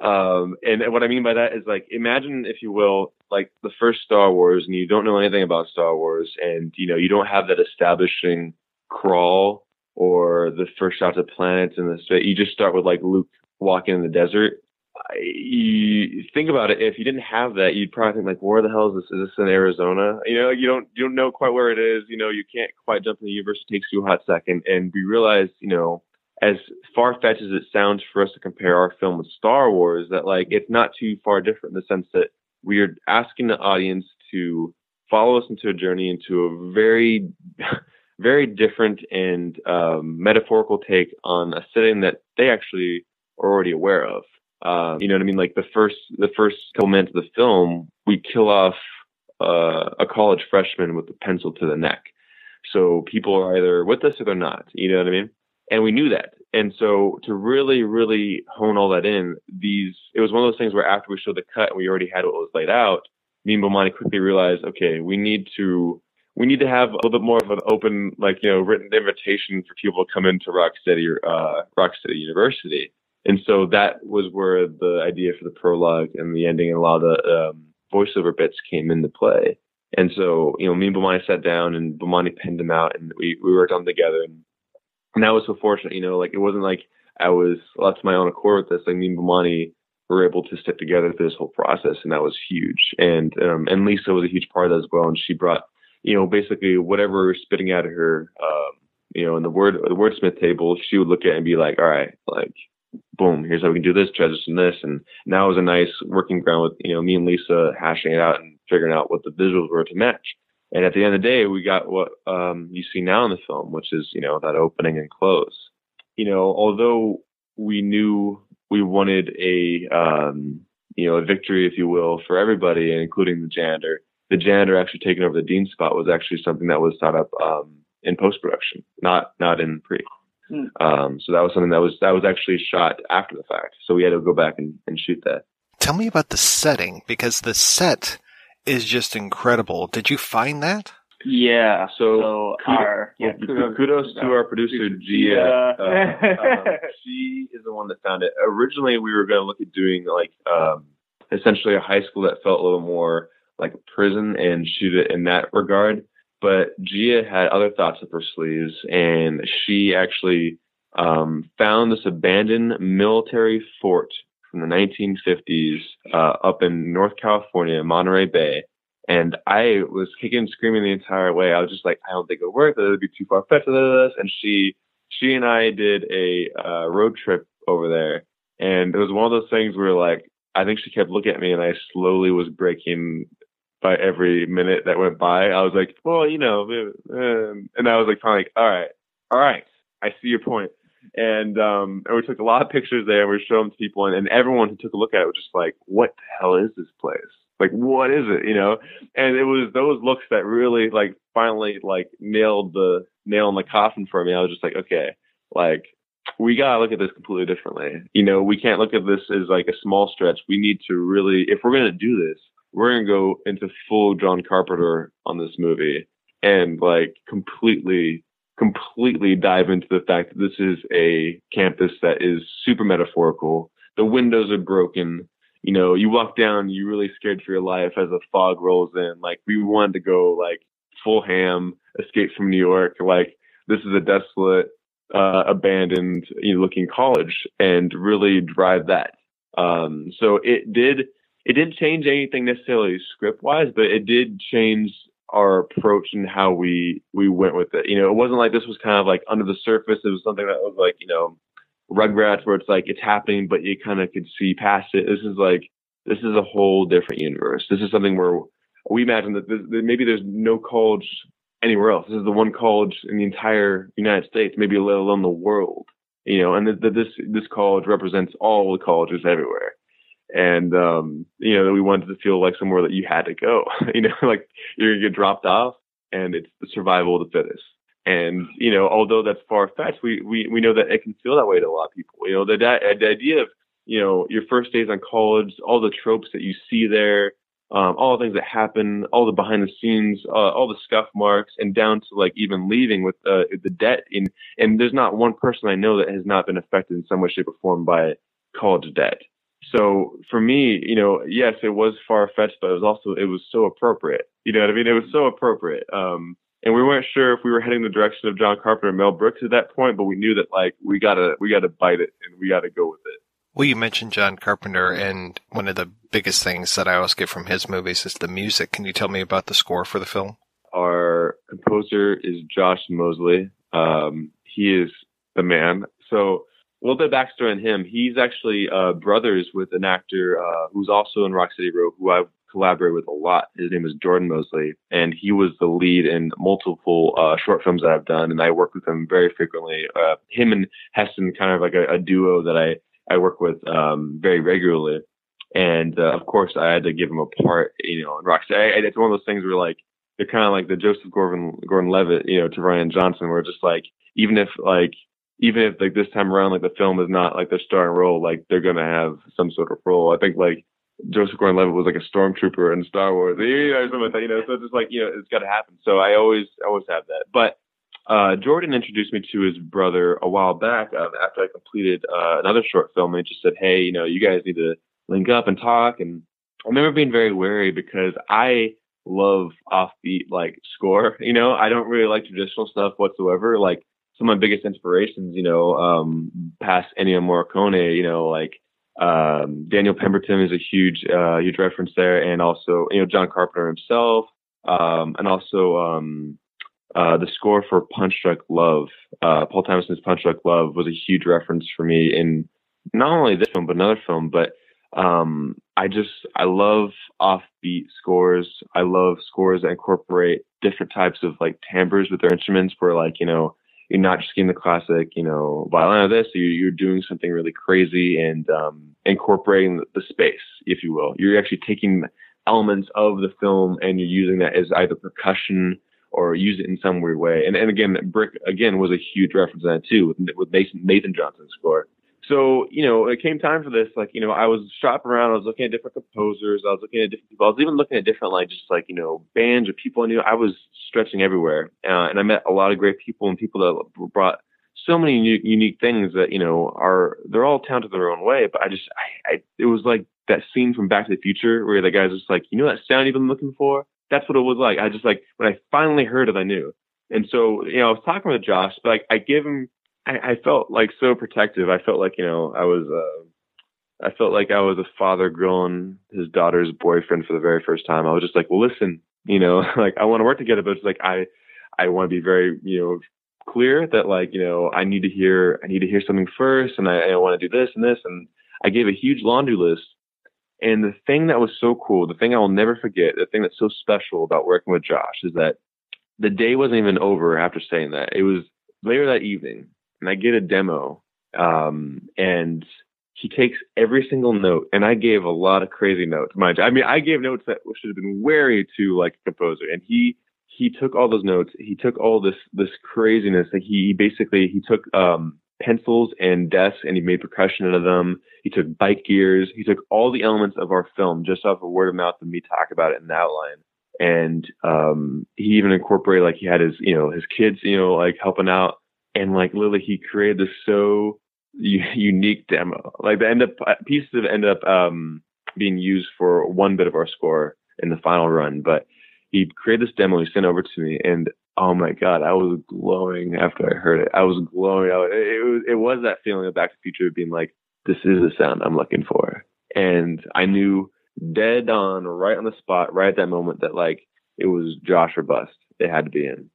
Um, and what I mean by that is like, imagine, if you will, like the first Star Wars, and you don't know anything about Star Wars, and you know you don't have that establishing crawl or the first shot of planets and the you just start with like Luke walking in the desert. You think about it. If you didn't have that, you'd probably think like, "Where the hell is this? Is this in Arizona?" You know, you don't you don't know quite where it is. You know, you can't quite jump in the universe. It takes you a hot second, and we realize, you know, as far fetched as it sounds for us to compare our film with Star Wars, that like it's not too far different in the sense that we are asking the audience to follow us into a journey into a very, very different and um, metaphorical take on a setting that they actually are already aware of. Uh, you know what I mean? Like the first, the first couple minutes of the film, we kill off uh, a college freshman with a pencil to the neck. So people are either with us or they're not. You know what I mean? and we knew that. And so to really, really hone all that in, these it was one of those things where after we showed the cut and we already had what was laid out, me and Bomani quickly realized, okay, we need to we need to have a little bit more of an open, like you know, written invitation for people to come into Rock Steady or uh, City University. And so that was where the idea for the prologue and the ending and a lot of the um, voiceover bits came into play. And so, you know, me and Bomani sat down and Bomani penned them out and we, we worked on them together. And and I was so fortunate, you know, like it wasn't like I was left to my own accord with this. Like me and Bomani were able to stick together through this whole process, and that was huge. And um, and Lisa was a huge part of that as well. And she brought, you know, basically whatever was spitting out of her, um, you know, in the word the wordsmith table, she would look at it and be like, all right, like boom, here's how we can do this, transition this. And now was a nice working ground with, you know, me and Lisa hashing it out and figuring out what the visuals were to match. And at the end of the day, we got what um, you see now in the film, which is, you know, that opening and close. You know, although we knew we wanted a, um, you know, a victory, if you will, for everybody, including the janitor, the janitor actually taking over the dean spot was actually something that was thought up um, in post production, not not in pre. Hmm. Um, so that was something that was that was actually shot after the fact. So we had to go back and, and shoot that. Tell me about the setting because the set is just incredible. Did you find that? Yeah. So, so kudos, our yeah, kudos, kudos to our producer Gia. Uh, um, she is the one that found it. Originally, we were going to look at doing like um, essentially a high school that felt a little more like a prison and shoot it in that regard. But Gia had other thoughts up her sleeves, and she actually um, found this abandoned military fort from the 1950s uh, up in North California, Monterey Bay. And I was kicking and screaming the entire way. I was just like, I don't think it'll work. That would be too far fetched. And she, she and I did a uh, road trip over there, and it was one of those things where like I think she kept looking at me, and I slowly was breaking by every minute that went by. I was like, well, you know, um, and I was like, of like, all right, all right, I see your point. And um, and we took a lot of pictures there, and we showed them to people, and, and everyone who took a look at it was just like, what the hell is this place? Like, what is it? You know? And it was those looks that really like finally like nailed the nail in the coffin for me. I was just like, okay, like we gotta look at this completely differently. You know, we can't look at this as like a small stretch. We need to really, if we're gonna do this, we're gonna go into full John Carpenter on this movie and like completely, completely dive into the fact that this is a campus that is super metaphorical. The windows are broken. You know, you walk down, you're really scared for your life as the fog rolls in. Like we wanted to go like full ham, escape from New York. Like this is a desolate, uh, abandoned, you know, looking college and really drive that. Um, so it did it didn't change anything necessarily script wise, but it did change our approach and how we we went with it. You know, it wasn't like this was kind of like under the surface. It was something that was like you know, Rugrats, where it's like it's happening, but you kind of could see past it. This is like this is a whole different universe. This is something where we imagine that, that maybe there's no college anywhere else. This is the one college in the entire United States, maybe let alone the world. You know, and that this this college represents all the colleges everywhere and um, you know we wanted to feel like somewhere that you had to go. you know, like you're gonna get dropped off, and it's the survival of the fittest. And you know, although that's far fetched, we we we know that it can feel that way to a lot of people. You know, the the idea of you know your first days on college, all the tropes that you see there, um, all the things that happen, all the behind the scenes, uh, all the scuff marks, and down to like even leaving with uh, the debt. In and there's not one person I know that has not been affected in some way, shape, or form by college debt. So for me, you know, yes, it was far fetched, but it was also it was so appropriate. You know what I mean? It was so appropriate. Um, and we weren't sure if we were heading the direction of John Carpenter and Mel Brooks at that point, but we knew that like we gotta we gotta bite it and we gotta go with it. Well, you mentioned John Carpenter, and one of the biggest things that I always get from his movies is the music. Can you tell me about the score for the film? Our composer is Josh Mosley. Um, he is the man. So a little bit of backstory on him. He's actually uh, brothers with an actor uh, who's also in Rock Steady Row, who I've collaborated with a lot. His name is Jordan Mosley, and he was the lead in multiple uh, short films that I've done, and I work with him very frequently. Uh, him and Heston, kind of like a, a duo that I I work with um, very regularly. And uh, of course, I had to give him a part, you know, in Rock Steady. It's one of those things where like they're kind of like the Joseph Gordon Gordon Levitt, you know, to Rian Johnson, where just like even if like even if like this time around, like the film is not like their starring role, like they're gonna have some sort of role. I think like Joseph Gordon-Levitt was like a stormtrooper in Star Wars, you know, something like that. You know, so it's just like you know, it's got to happen. So I always, always have that. But uh, Jordan introduced me to his brother a while back um, after I completed uh, another short film, and he just said, "Hey, you know, you guys need to link up and talk." And I remember being very wary because I love offbeat like score. You know, I don't really like traditional stuff whatsoever. Like some of my biggest inspirations, you know, um, past Ennio Morricone, you know, like, um, Daniel Pemberton is a huge, uh, huge reference there. And also, you know, John Carpenter himself, um, and also, um, uh, the score for Punch Drunk Love, uh, Paul Thomason's Punch Drunk Love was a huge reference for me in, not only this film but another film, but um, I just I love offbeat scores. I love scores that incorporate different types of like timbres with their instruments, where like you know you're not just getting the classic, you know, violin of this. You're, you're doing something really crazy and um, incorporating the, space, if you will. You're actually taking elements of the film and you're using that as either percussion or use it in some weird way. And and again, Brick again was a huge reference to that too with with Nathan, Nathan Johnson's score. So you know, it came time for this. Like you know, I was shopping around. I was looking at different composers. I was looking at different people. I was even looking at different like just like you know bands or people I knew. I was stretching everywhere, uh, and I met a lot of great people and people that brought so many unique, unique things that you know are they're all talented their own way. But I just I, I it was like that scene from Back to the Future where the guy's just like, you know that sound you've been looking for? That's what it was like. I just like when I finally heard it, I knew. And so, you know, I was talking with Josh, but like I give him I, I felt like so protective. I felt like, you know, I was uh I felt like I was a father grilling his daughter's boyfriend for the very first time. I was just like, Well listen, you know, like I want to work together, but it's like I I want to be very, you know, clear that like, you know, I need to hear I need to hear something first and I, I want to do this and this and I gave a huge laundry list and the thing that was so cool, the thing I will never forget, the thing that's so special about working with Josh is that the day wasn't even over after saying that. It was later that evening, and I get a demo, um, and he takes every single note, and I gave a lot of crazy notes. Mind you. I mean, I gave notes that should have been way too like a composer, and he he took all those notes. He took all this this craziness. Like he basically he took um pencils and desks and he made percussion out of them. He took bike gears. He took all the elements of our film just off of word of mouth and me talk about it in the outline. And um, he even incorporated like he had his, you know, his kids, you know, like helping out. And like literally he created this so unique demo. Like the end up pieces of end up um, being used for one bit of our score in the final run. But he created this demo, he sent over to me and oh my god, I was glowing after I heard it. I was glowing. I, it was it was that feeling of Back to the Future being like, this is the sound I'm looking for, and I knew dead on, right on the spot, right at that moment that like it was Josh or bust. It had to be him,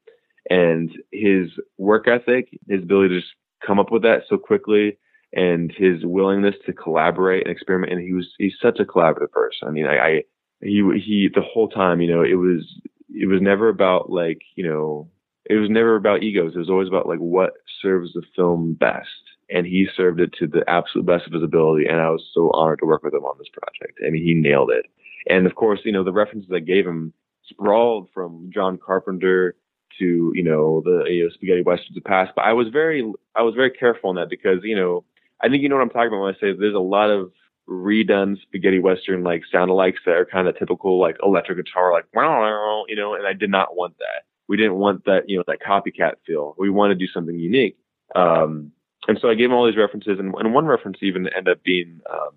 and his work ethic, his ability to just come up with that so quickly. And his willingness to collaborate and experiment, and he was he's such a collaborative person. I mean, I, I he he the whole time, you know, it was it was never about like you know it was never about egos. It was always about like what serves the film best, and he served it to the absolute best of his ability. And I was so honored to work with him on this project. I mean, he nailed it. And of course, you know the references I gave him sprawled from John Carpenter to you know the you know, spaghetti westerns of the past. But I was very I was very careful on that because you know I think you know what I'm talking about when I say there's a lot of redone spaghetti western like sound alikes that are kind of typical like electric guitar like wow you know and I did not want that. We didn't want that you know that copycat feel. We wanted to do something unique. Um, and so I gave him all these references, and, and one reference even ended up being um,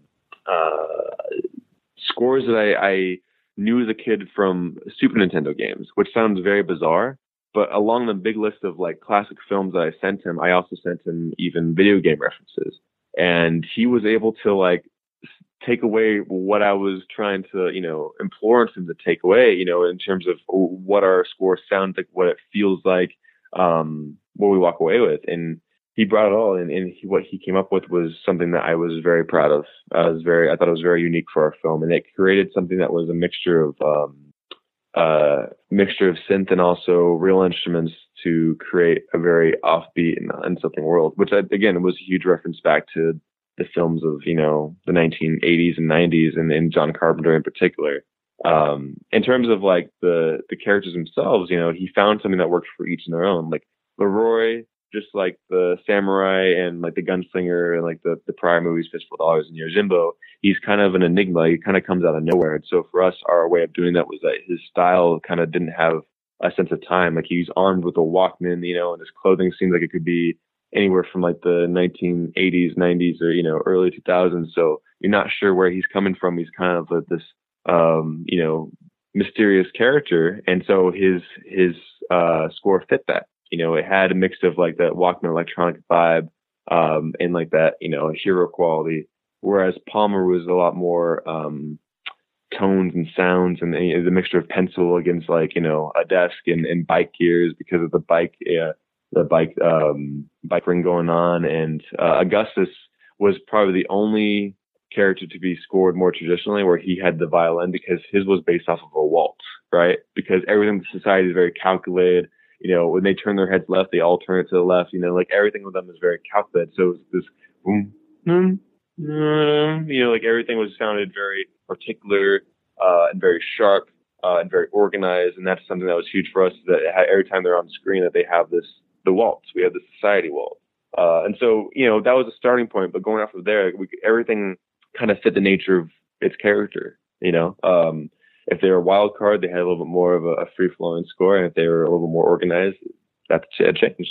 uh, scores that I, I knew as a kid from Super Nintendo games, which sounds very bizarre. But along the big list of like classic films that I sent him, I also sent him even video game references. And he was able to like take away what I was trying to, you know, implore him to take away, you know, in terms of what our score sounds like, what it feels like, um, what we walk away with. And he brought it all and, and he, what he came up with was something that I was very proud of. I was very, I thought it was very unique for our film and it created something that was a mixture of, um, uh, mixture of synth and also real instruments to create a very offbeat and unsettling world, which I, again was a huge reference back to the films of you know the 1980s and 90s, and, and John Carpenter in particular. Um, in terms of like the the characters themselves, you know, he found something that worked for each in their own. Like Leroy, just like the samurai and like the gunslinger and like the the prior movies, Fistful of Dollars and Yojimbo, he's kind of an enigma. He kind of comes out of nowhere. And so for us, our way of doing that was that his style kind of didn't have a sense of time. Like he's armed with a Walkman, you know, and his clothing seems like it could be anywhere from like the 1980s, 90s, or you know early 2000s. So you're not sure where he's coming from. He's kind of a, this um, you know mysterious character, and so his his uh, score fit that. You know, it had a mix of like that Walkman electronic vibe um, and like that you know hero quality, whereas Palmer was a lot more um, tones and sounds and, and the mixture of pencil against like you know a desk and, and bike gears because of the bike uh, the bike um, bike ring going on, and uh, Augustus was probably the only character to be scored more traditionally where he had the violin because his was based off of a waltz, right? Because everything in society is very calculated. You know, when they turn their heads left, they all turn it to the left. You know, like everything with them is very calculated. So it was this boom, boom, boom, you know, like everything was sounded very particular uh, and very sharp uh, and very organized. And that's something that was huge for us. That every time they're on screen, that they have this the waltz. We have the society waltz. Uh, and so, you know, that was a starting point. But going off of there, we, everything kind of fit the nature of its character. You know, um, if they were a wild card, they had a little bit more of a, free flowing score, and if they were a little more organized, that had changed.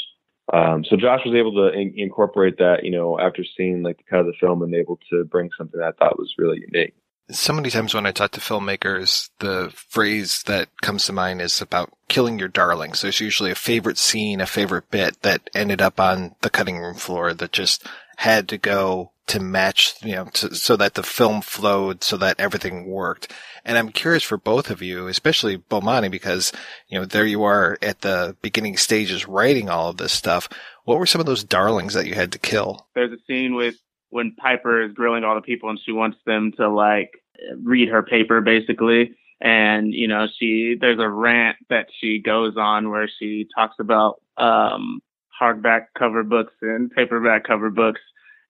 Um, so Josh was able to in- incorporate that, you know, after seeing like the cut of the film and able to bring something that I thought was really unique. So many times when I talk to filmmakers, the phrase that comes to mind is about killing your darlings. So there's usually a favorite scene, a favorite bit that ended up on the cutting room floor that just had to go to match, you know, to, so that the film flowed, so that everything worked. And I'm curious for both of you, especially Bomani, because, you know, there you are at the beginning stages writing all of this stuff. What were some of those darlings that you had to kill? There's a scene with when Piper is grilling all the people and she wants them to like read her paper basically. And, you know, she, there's a rant that she goes on where she talks about, um, hardback cover books and paperback cover books.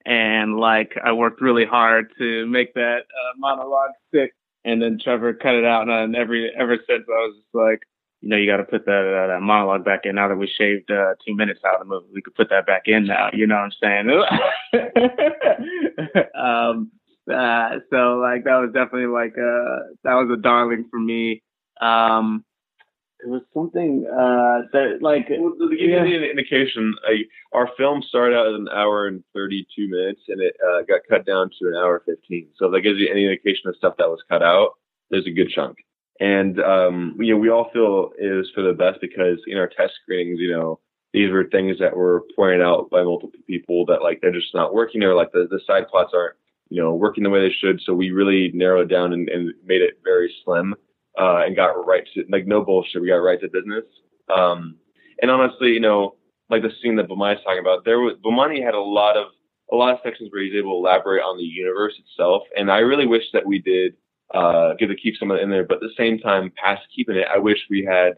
And like, I worked really hard to make that uh, monologue stick. And then Trevor cut it out. And every, ever since I was just like, you know, you got to put that, uh, that monologue back in. Now that we shaved uh, two minutes out of the movie, we could put that back in now. You know what I'm saying? um, uh, so like that was definitely like uh that was a darling for me. Um, it was something uh that like well, to give yeah. you an indication, uh, our film started out at an hour and thirty two minutes, and it uh, got cut down to an hour fifteen. So if that gives you any indication of stuff that was cut out, there's a good chunk. And um, you know, we all feel it was for the best because in our test screenings, you know, these were things that were pointed out by multiple people that like they're just not working or like the, the side plots aren't you know, working the way they should. So we really narrowed down and, and made it very slim, uh, and got right to, like, no bullshit. We got right to business. Um, and honestly, you know, like the scene that Bomani's talking about, there was, Bomani had a lot of, a lot of sections where he's able to elaborate on the universe itself. And I really wish that we did, uh, get to keep some of it in there, but at the same time, past keeping it, I wish we had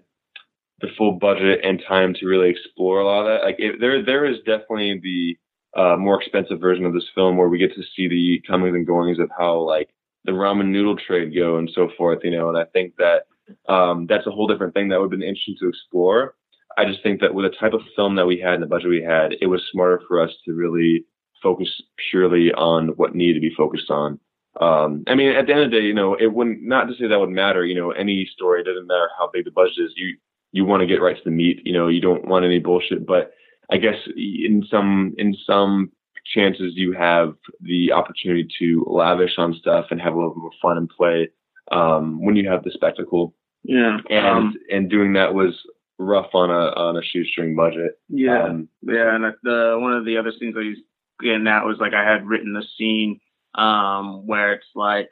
the full budget and time to really explore a lot of that. Like, there, there is definitely the, uh, more expensive version of this film where we get to see the comings and goings of how like the ramen noodle trade go and so forth, you know, and I think that um, that's a whole different thing that would have been interesting to explore. I just think that with the type of film that we had and the budget we had, it was smarter for us to really focus purely on what needed to be focused on. Um, I mean, at the end of the day, you know, it wouldn't, not to say that would matter, you know, any story, it doesn't matter how big the budget is, you, you want to get right to the meat, you know, you don't want any bullshit, but I guess in some in some chances you have the opportunity to lavish on stuff and have a little more fun and play um, when you have the spectacle. Yeah, and um, and doing that was rough on a on a shoestring budget. Yeah, um, yeah, and the one of the other scenes I was getting at was like I had written a scene um, where it's like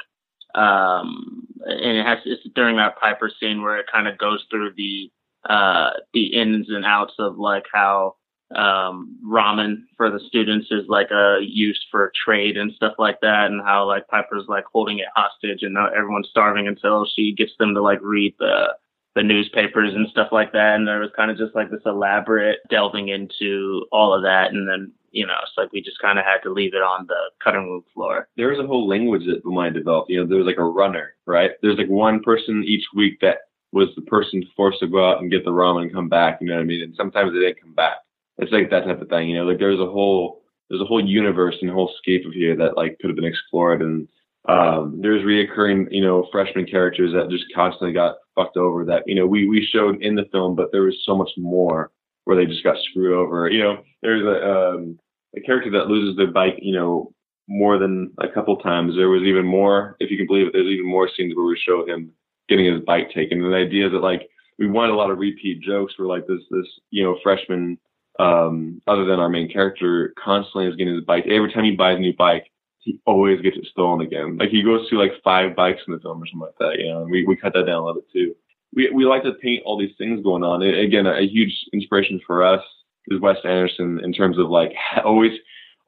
um, and it has it's during that Piper scene where it kind of goes through the uh the ins and outs of like how um, ramen for the students is like a use for trade and stuff like that, and how like Piper's like holding it hostage and everyone's starving until she gets them to like read the the newspapers and stuff like that. And there was kind of just like this elaborate delving into all of that, and then you know it's like we just kind of had to leave it on the cutting room floor. There was a whole language that Bomani developed. You know, there was like a runner, right? There's like one person each week that was the person forced to go out and get the ramen and come back. You know what I mean? And sometimes they didn't come back it's like that type of thing. You know, like there's a whole there's a whole universe and whole scape of here that like could have been explored and um, there's reoccurring, you know, freshman characters that just constantly got fucked over that, you know, we, we showed in the film, but there was so much more where they just got screwed over. You know, there's a, um, a character that loses their bike, you know, more than a couple times. There was even more, if you can believe it, there's even more scenes where we show him getting his bike taken. And the idea is that like we wanted a lot of repeat jokes where like this, this, you know, freshman um, other than our main character, constantly is getting his bike. Every time he buys a new bike, he always gets it stolen again. Like he goes through like five bikes in the film or something like that. You know, and we we cut that down a little bit too. We we like to paint all these things going on. again, a, a huge inspiration for us is Wes Anderson in terms of like always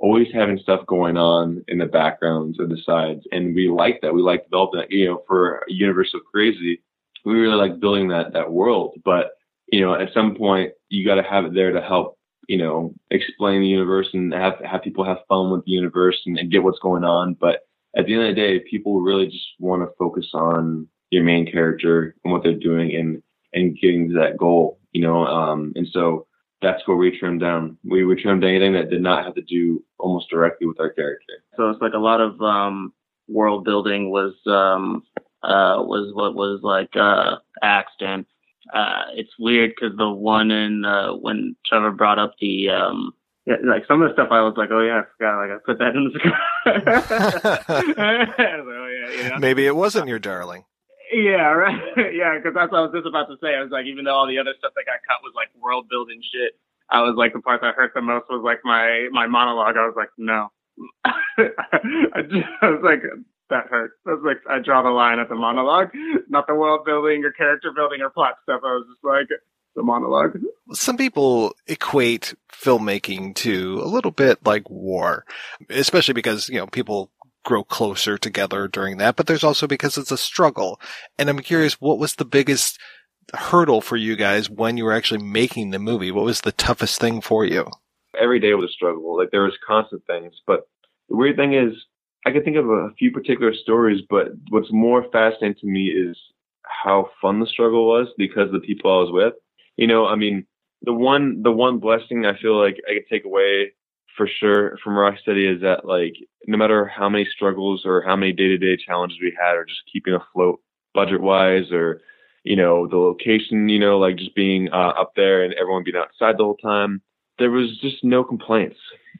always having stuff going on in the backgrounds and the sides. And we like that. We like developing that, you know, for a universe of crazy. We really like building that, that world. But, you know, at some point you got to have it there to help, you know, explain the universe and have, have people have fun with the universe and, and get what's going on. But at the end of the day, people really just want to focus on your main character and what they're doing and, and getting to that goal, you know, um, and so, that's where we trimmed down. We we trimmed anything that did not have to do almost directly with our character. So it's like a lot of um, world building was um, uh, was what was like uh, axed, and uh, it's weird because the one in uh, when Trevor brought up the um, yeah, like some of the stuff I was like, oh yeah, I forgot, like I put that in the script. oh, yeah, you know? Maybe it wasn't your darling. Yeah, right. yeah, because that's what I was just about to say. I was like, even though all the other stuff that got cut was like world building shit, I was like the part that hurt the most was like my my monologue. I was like, no, I, just, I was like, that hurt. I was like, I draw the line at the monologue, not the world building or character building or plot stuff. I was just like, the monologue. Some people equate filmmaking to a little bit like war, especially because, you know, people grow closer together during that, but there's also because it's a struggle. And I'm curious, what was the biggest hurdle for you guys when you were actually making the movie? What was the toughest thing for you? Every day was a struggle. Like there was constant things, but the weird thing is I can think of a few particular stories, but what's more fascinating to me is how fun the struggle was because of the people I was with. You know, I mean, the one the one blessing I feel like I could take away for sure from Rock Steady is that like no matter how many struggles or how many day to day challenges we had, or just keeping afloat budget wise, or you know the location, you know like just being uh, up there and everyone being outside the whole time, there was just no complaints.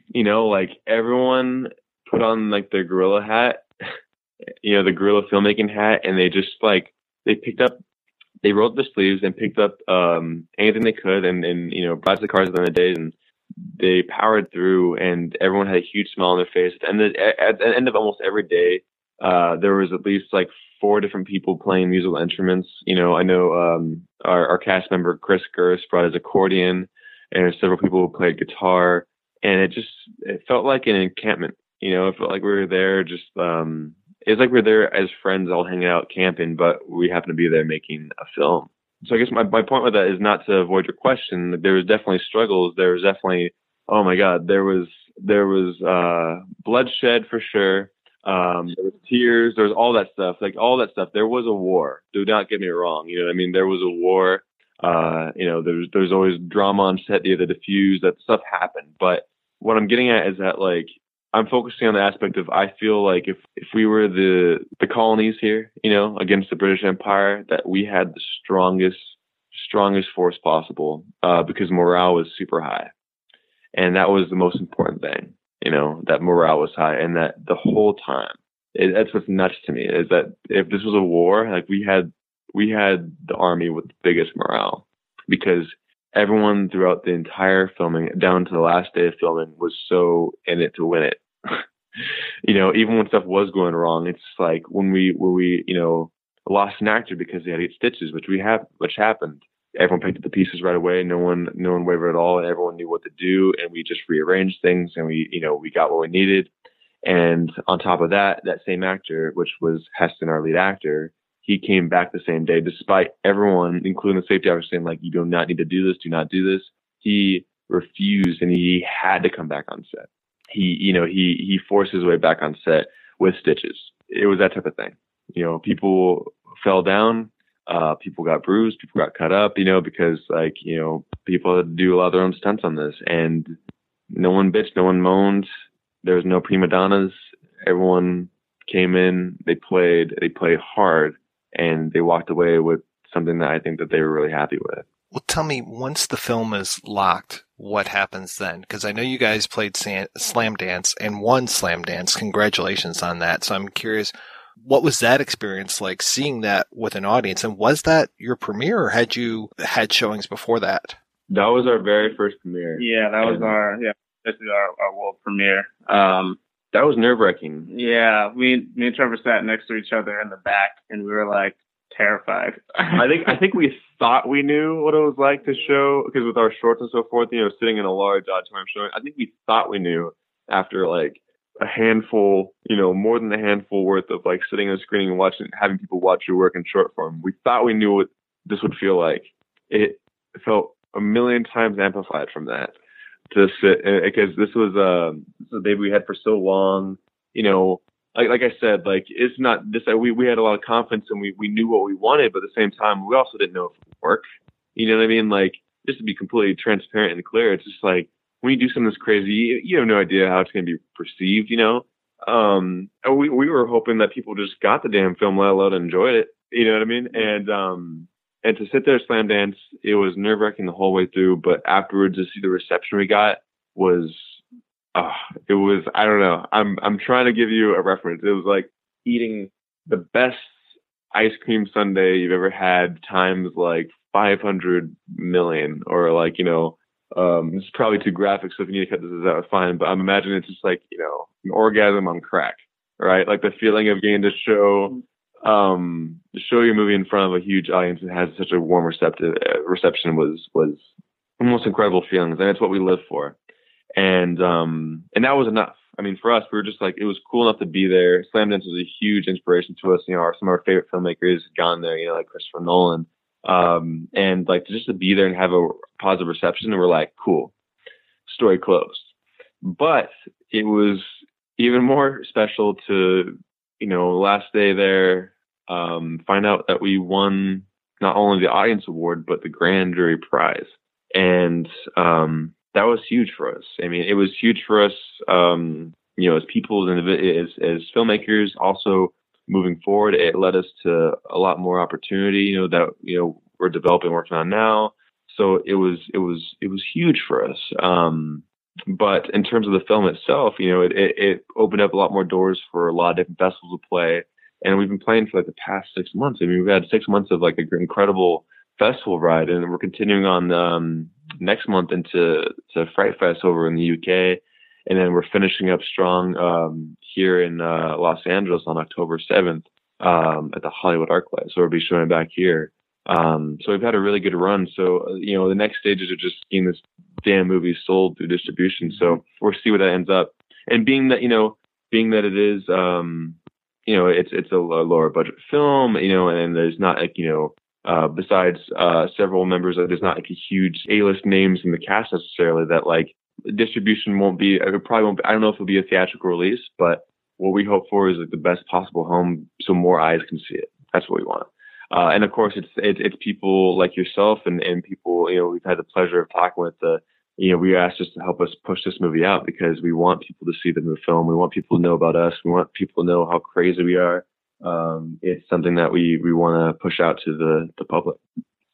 You know, like everyone put on like their gorilla hat, you know the guerrilla filmmaking hat, and they just like they picked up they rolled the sleeves and picked up um anything they could and and you know brought the cars at the end of the day and they powered through and everyone had a huge smile on their face. And at the end of almost every day, uh, there was at least like four different people playing musical instruments. You know, I know um, our, our cast member Chris Gurst brought his accordion, and several people who played guitar, and it just it felt like an encampment. You know, it felt like we were there just. Um, it's like we we're there as friends all hanging out camping, but we happen to be there making a film so I guess my, my point with that is not to avoid your question. There was definitely struggles. There was definitely, oh my God, there was, there was, uh, bloodshed for sure. Um, there was tears. There was all that stuff, like all that stuff. There was a war. Do not get me wrong. You know, I mean, there was a war. Uh, you know, there's, there's always drama on set, the diffuse, that stuff happened. But what I'm getting at is that like, I'm focusing on the aspect of I feel like if if we were the the colonies here, you know, against the British Empire, that we had the strongest strongest force possible uh, because morale was super high, and that was the most important thing. You know, that morale was high, and that the whole time, it, that's what's nuts to me is that if this was a war, like we had we had the army with the biggest morale because everyone throughout the entire filming down to the last day of filming was so in it to win it you know, even when stuff was going wrong, it's like when we when we you know lost an actor because they had to get stitches, which we have, which happened. Everyone picked up the pieces right away. No one no one wavered at all. Everyone knew what to do, and we just rearranged things, and we you know we got what we needed. And on top of that, that same actor, which was Heston, our lead actor, he came back the same day, despite everyone, including the safety officer, saying like, "You do not need to do this. Do not do this." He refused, and he had to come back on set he, you know, he, he forced his way back on set with stitches. It was that type of thing. You know, people fell down, uh, people got bruised, people got cut up, you know, because like, you know, people do a lot of their own stunts on this and no one bitched, no one moaned. There was no prima donnas. Everyone came in, they played, they played hard and they walked away with something that I think that they were really happy with. Well, tell me, once the film is locked, what happens then? Because I know you guys played Slamdance and won Slamdance. Congratulations on that. So I'm curious, what was that experience like seeing that with an audience? And was that your premiere or had you had showings before that? That was our very first premiere. Yeah, that was our, yeah, this is our, our world premiere. Um, that was nerve wracking. Yeah, we, me and Trevor sat next to each other in the back and we were like, terrified. I think I think we thought we knew what it was like to show because with our shorts and so forth, you know, sitting in a large auditorium showing, I think we thought we knew after like a handful, you know, more than a handful worth of like sitting on a screen and watching, having people watch your work in short form. We thought we knew what this would feel like. It felt a million times amplified from that to sit because this was um uh, the baby we had for so long. You know, like like I said, like it's not this. We we had a lot of confidence and we we knew what we wanted, but at the same time, we also didn't know if it would work. You know what I mean? Like just to be completely transparent and clear, it's just like when you do something that's crazy, you, you have no idea how it's going to be perceived. You know, um, we we were hoping that people just got the damn film, let alone enjoyed it. You know what I mean? And um, and to sit there Slamdance, it was nerve wracking the whole way through. But afterwards, to see the reception we got was, uh, it was I don't know. I'm I'm trying to give you a reference. It was like eating the best ice cream sundae you've ever had times like 500 million or like you know um it's probably too graphic so if you need to cut this out fine but i'm imagining it's just like you know an orgasm on crack right like the feeling of getting to show um, to show your movie in front of a huge audience and has such a warm receptive uh, reception was was the most incredible feelings, and it's what we live for. And um, and that was enough. I mean, for us, we were just like it was cool enough to be there. Slamdance was a huge inspiration to us. You know, our, some of our favorite filmmakers gone there. You know, like Christopher Nolan. Um, and like just to be there and have a positive reception, and we're like, cool, story closed. But it was even more special to you know last day there um, find out that we won not only the audience award but the grand jury prize, and um, that was huge for us. I mean, it was huge for us, um, you know, as people and as as filmmakers. Also, moving forward, it led us to a lot more opportunity. You know that you know we're developing, working on now. So it was it was it was huge for us. Um, but in terms of the film itself, you know, it, it, it opened up a lot more doors for a lot of different festivals to play and we've been playing for like the past six months. I mean, we've had six months of like incredible festival ride, and we're continuing on um, next month into to FrightFest over in the UK, and then we're finishing up strong um, here in uh, Los Angeles on October seventh um, at the Hollywood ArcLight. So we'll be showing back here. Um, so we've had a really good run. So uh, you know, the next stages are just getting this damn movie sold through distribution. So we'll see where that ends up. And being that you know, being that it is um, you know, it's it's a lower budget film, you know, and there's not like you know, uh, besides uh, several members, there's not like a huge A-list names in the cast necessarily that like distribution won't be. It probably won't. Be, I don't know if it'll be a theatrical release, but what we hope for is like the best possible home so more eyes can see it. That's what we want. Uh, and of course, it's, it's it's people like yourself and and people you know we've had the pleasure of talking with the you know, we asked just to help us push this movie out because we want people to see the film. We want people to know about us. We want people to know how crazy we are. Um, it's something that we, we want to push out to the, the public.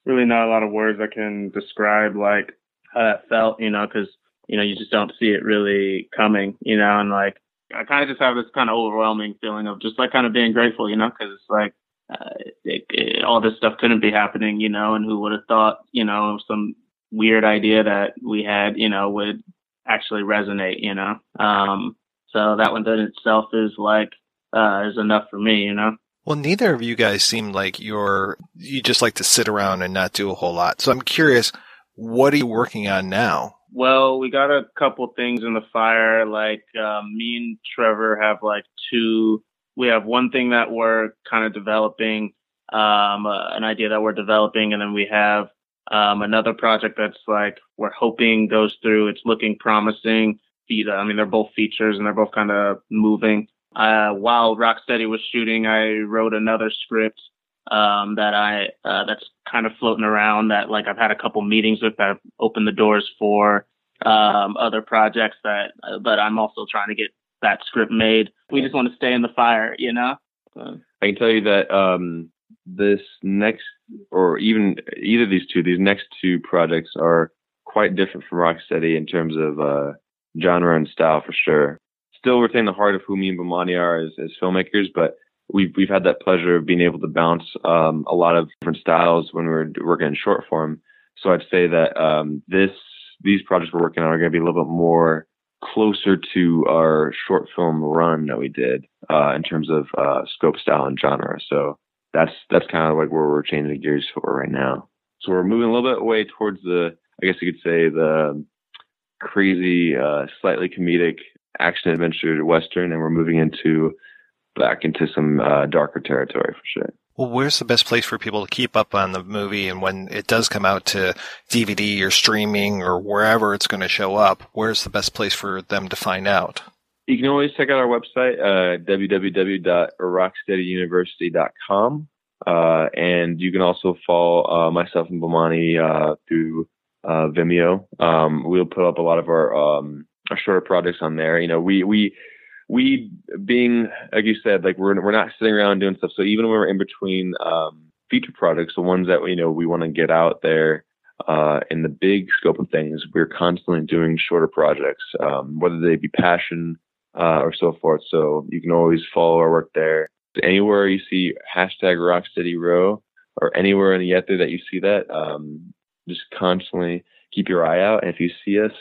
Really not a lot of words that can describe like how that felt, you know, cause, you know, you just don't see it really coming, you know, and like, I kind of just have this kind of overwhelming feeling of just like kind of being grateful, you know, cause it's like, uh, it, it, all this stuff couldn't be happening, you know, and who would have thought, you know, some weird idea that we had, you know, would actually resonate, you know. Um, so that one in itself is like uh, is enough for me, you know. Well, neither of you guys seem like you're you just like to sit around and not do a whole lot. So I'm curious, what are you working on now? Well, we got a couple things in the fire. Like um, me and Travis have like two. We have one thing that we're kind of developing, um, uh, an idea that we're developing, and then we have um, another project that's like we're hoping goes through. It's looking promising. I mean, they're both features and they're both kind of moving. Uh, while Rock Steady was shooting, I wrote another script um, that I uh, that's kind of floating around. That like I've had a couple meetings with that opened the doors for um, other projects that. Uh, but I'm also trying to get that script made. We just want to stay in the fire, you know. I can tell you that um, this next, or even either these two, these next two projects are quite different from Rock Steady in terms of uh, genre and style for sure. Still retain the heart of who me and Bomani are as, as filmmakers, but we've we've had that pleasure of being able to bounce um, a lot of different styles when we're working in short form. So I'd say that um, this these projects we're working on are going to be a little bit more closer to our short film run that we did uh, in terms of uh, scope, style, and genre. So that's that's kind of like where we're changing gears for right now. So we're moving a little bit away towards the, I guess you could say the crazy, uh, slightly comedic action adventure western, and we're moving into back into some uh, darker territory for sure. Well, where's the best place for people to keep up on the movie? And when it does come out to DVD or streaming or wherever it's going to show up, where's the best place for them to find out? You can always check out our website, uh, www.rocksteadyuniversity.com. Uh, and you can also follow uh, myself and Bomani uh, through uh, Vimeo. Um, we'll put up a lot of our, um, our shorter projects on there. You know, we, we, we being like you said, like we're we're not sitting around doing stuff. So even when we're in between um, feature projects, the ones that you know we want to get out there uh, in the big scope of things, we're constantly doing shorter projects, um, whether they be passion uh, or so forth. So you can always follow our work there. Anywhere you see hashtag Rock Steady Row or anywhere in the ether that you see that, um, just constantly keep your eye out. And if you see us,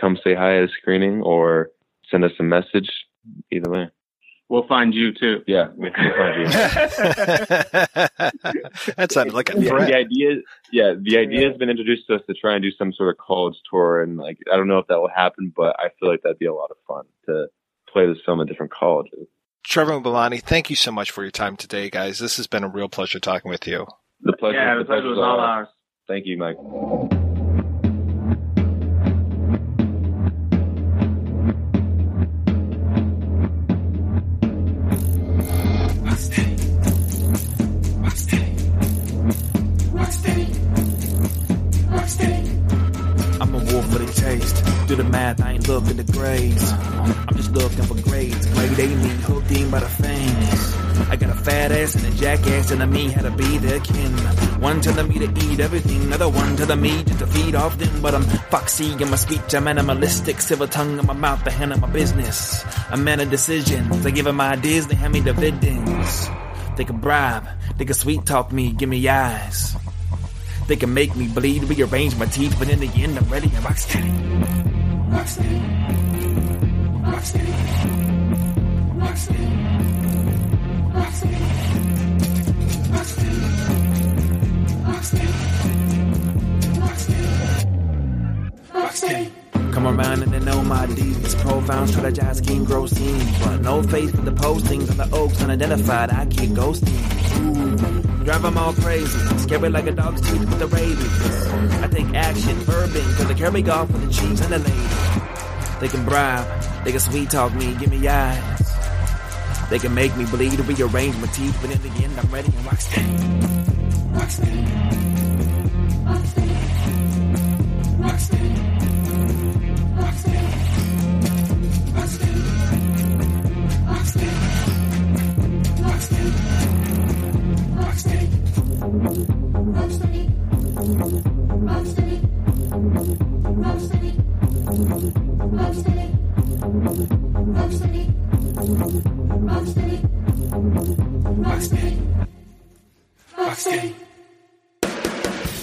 come say hi at a screening or send us a message either way. We'll find you too. Yeah, we'll find you. that sounded like a Yeah, threat. the idea, yeah, the idea has been introduced to us to try and do some sort of college tour, and like I don't know if that will happen, but I feel like that'd be a lot of fun to play this film at different colleges. Travis and Bomani, thank you so much for your time today, guys. This has been a real pleasure talking with you. The pleasure, Yeah, the pleasure pleasure's was all ours. Thank you, Mike. For the taste. Do the math, I ain't looking the grades. I'm just looking for grades. Grade A me hooked in by the fangs. I got a fat ass and a jackass and a me how to be their kin. One telling me to eat everything, another one telling me just to feed off them. But I'm foxy in my speech, I'm animalistic, silver tongue in my mouth, the hand of my business. A man of decisions, I give them ideas, they hand me dividends. They can bribe, they can sweet talk me, give me eyes. They can make me bleed, rearrange my teeth, but in the end, I'm ready and rock steady. Rock steady. Rock steady. Rock steady. Rock Come around and they know my deeds. Profound, strategize, scheme, grow scenes. But no face for the postings on the oaks unidentified. I keep ghosting. Drive them all crazy. Scary like a dog's teeth with the rabies. I take action, bourbon, cause they carry off with the chiefs and the ladies. They can bribe, they can sweet talk me, give me eyes. They can make me bleed, rearrange my teeth, but in the end, I'm ready and rock steady. Rock steady. Rock steady. Rock steady. Rocksteady.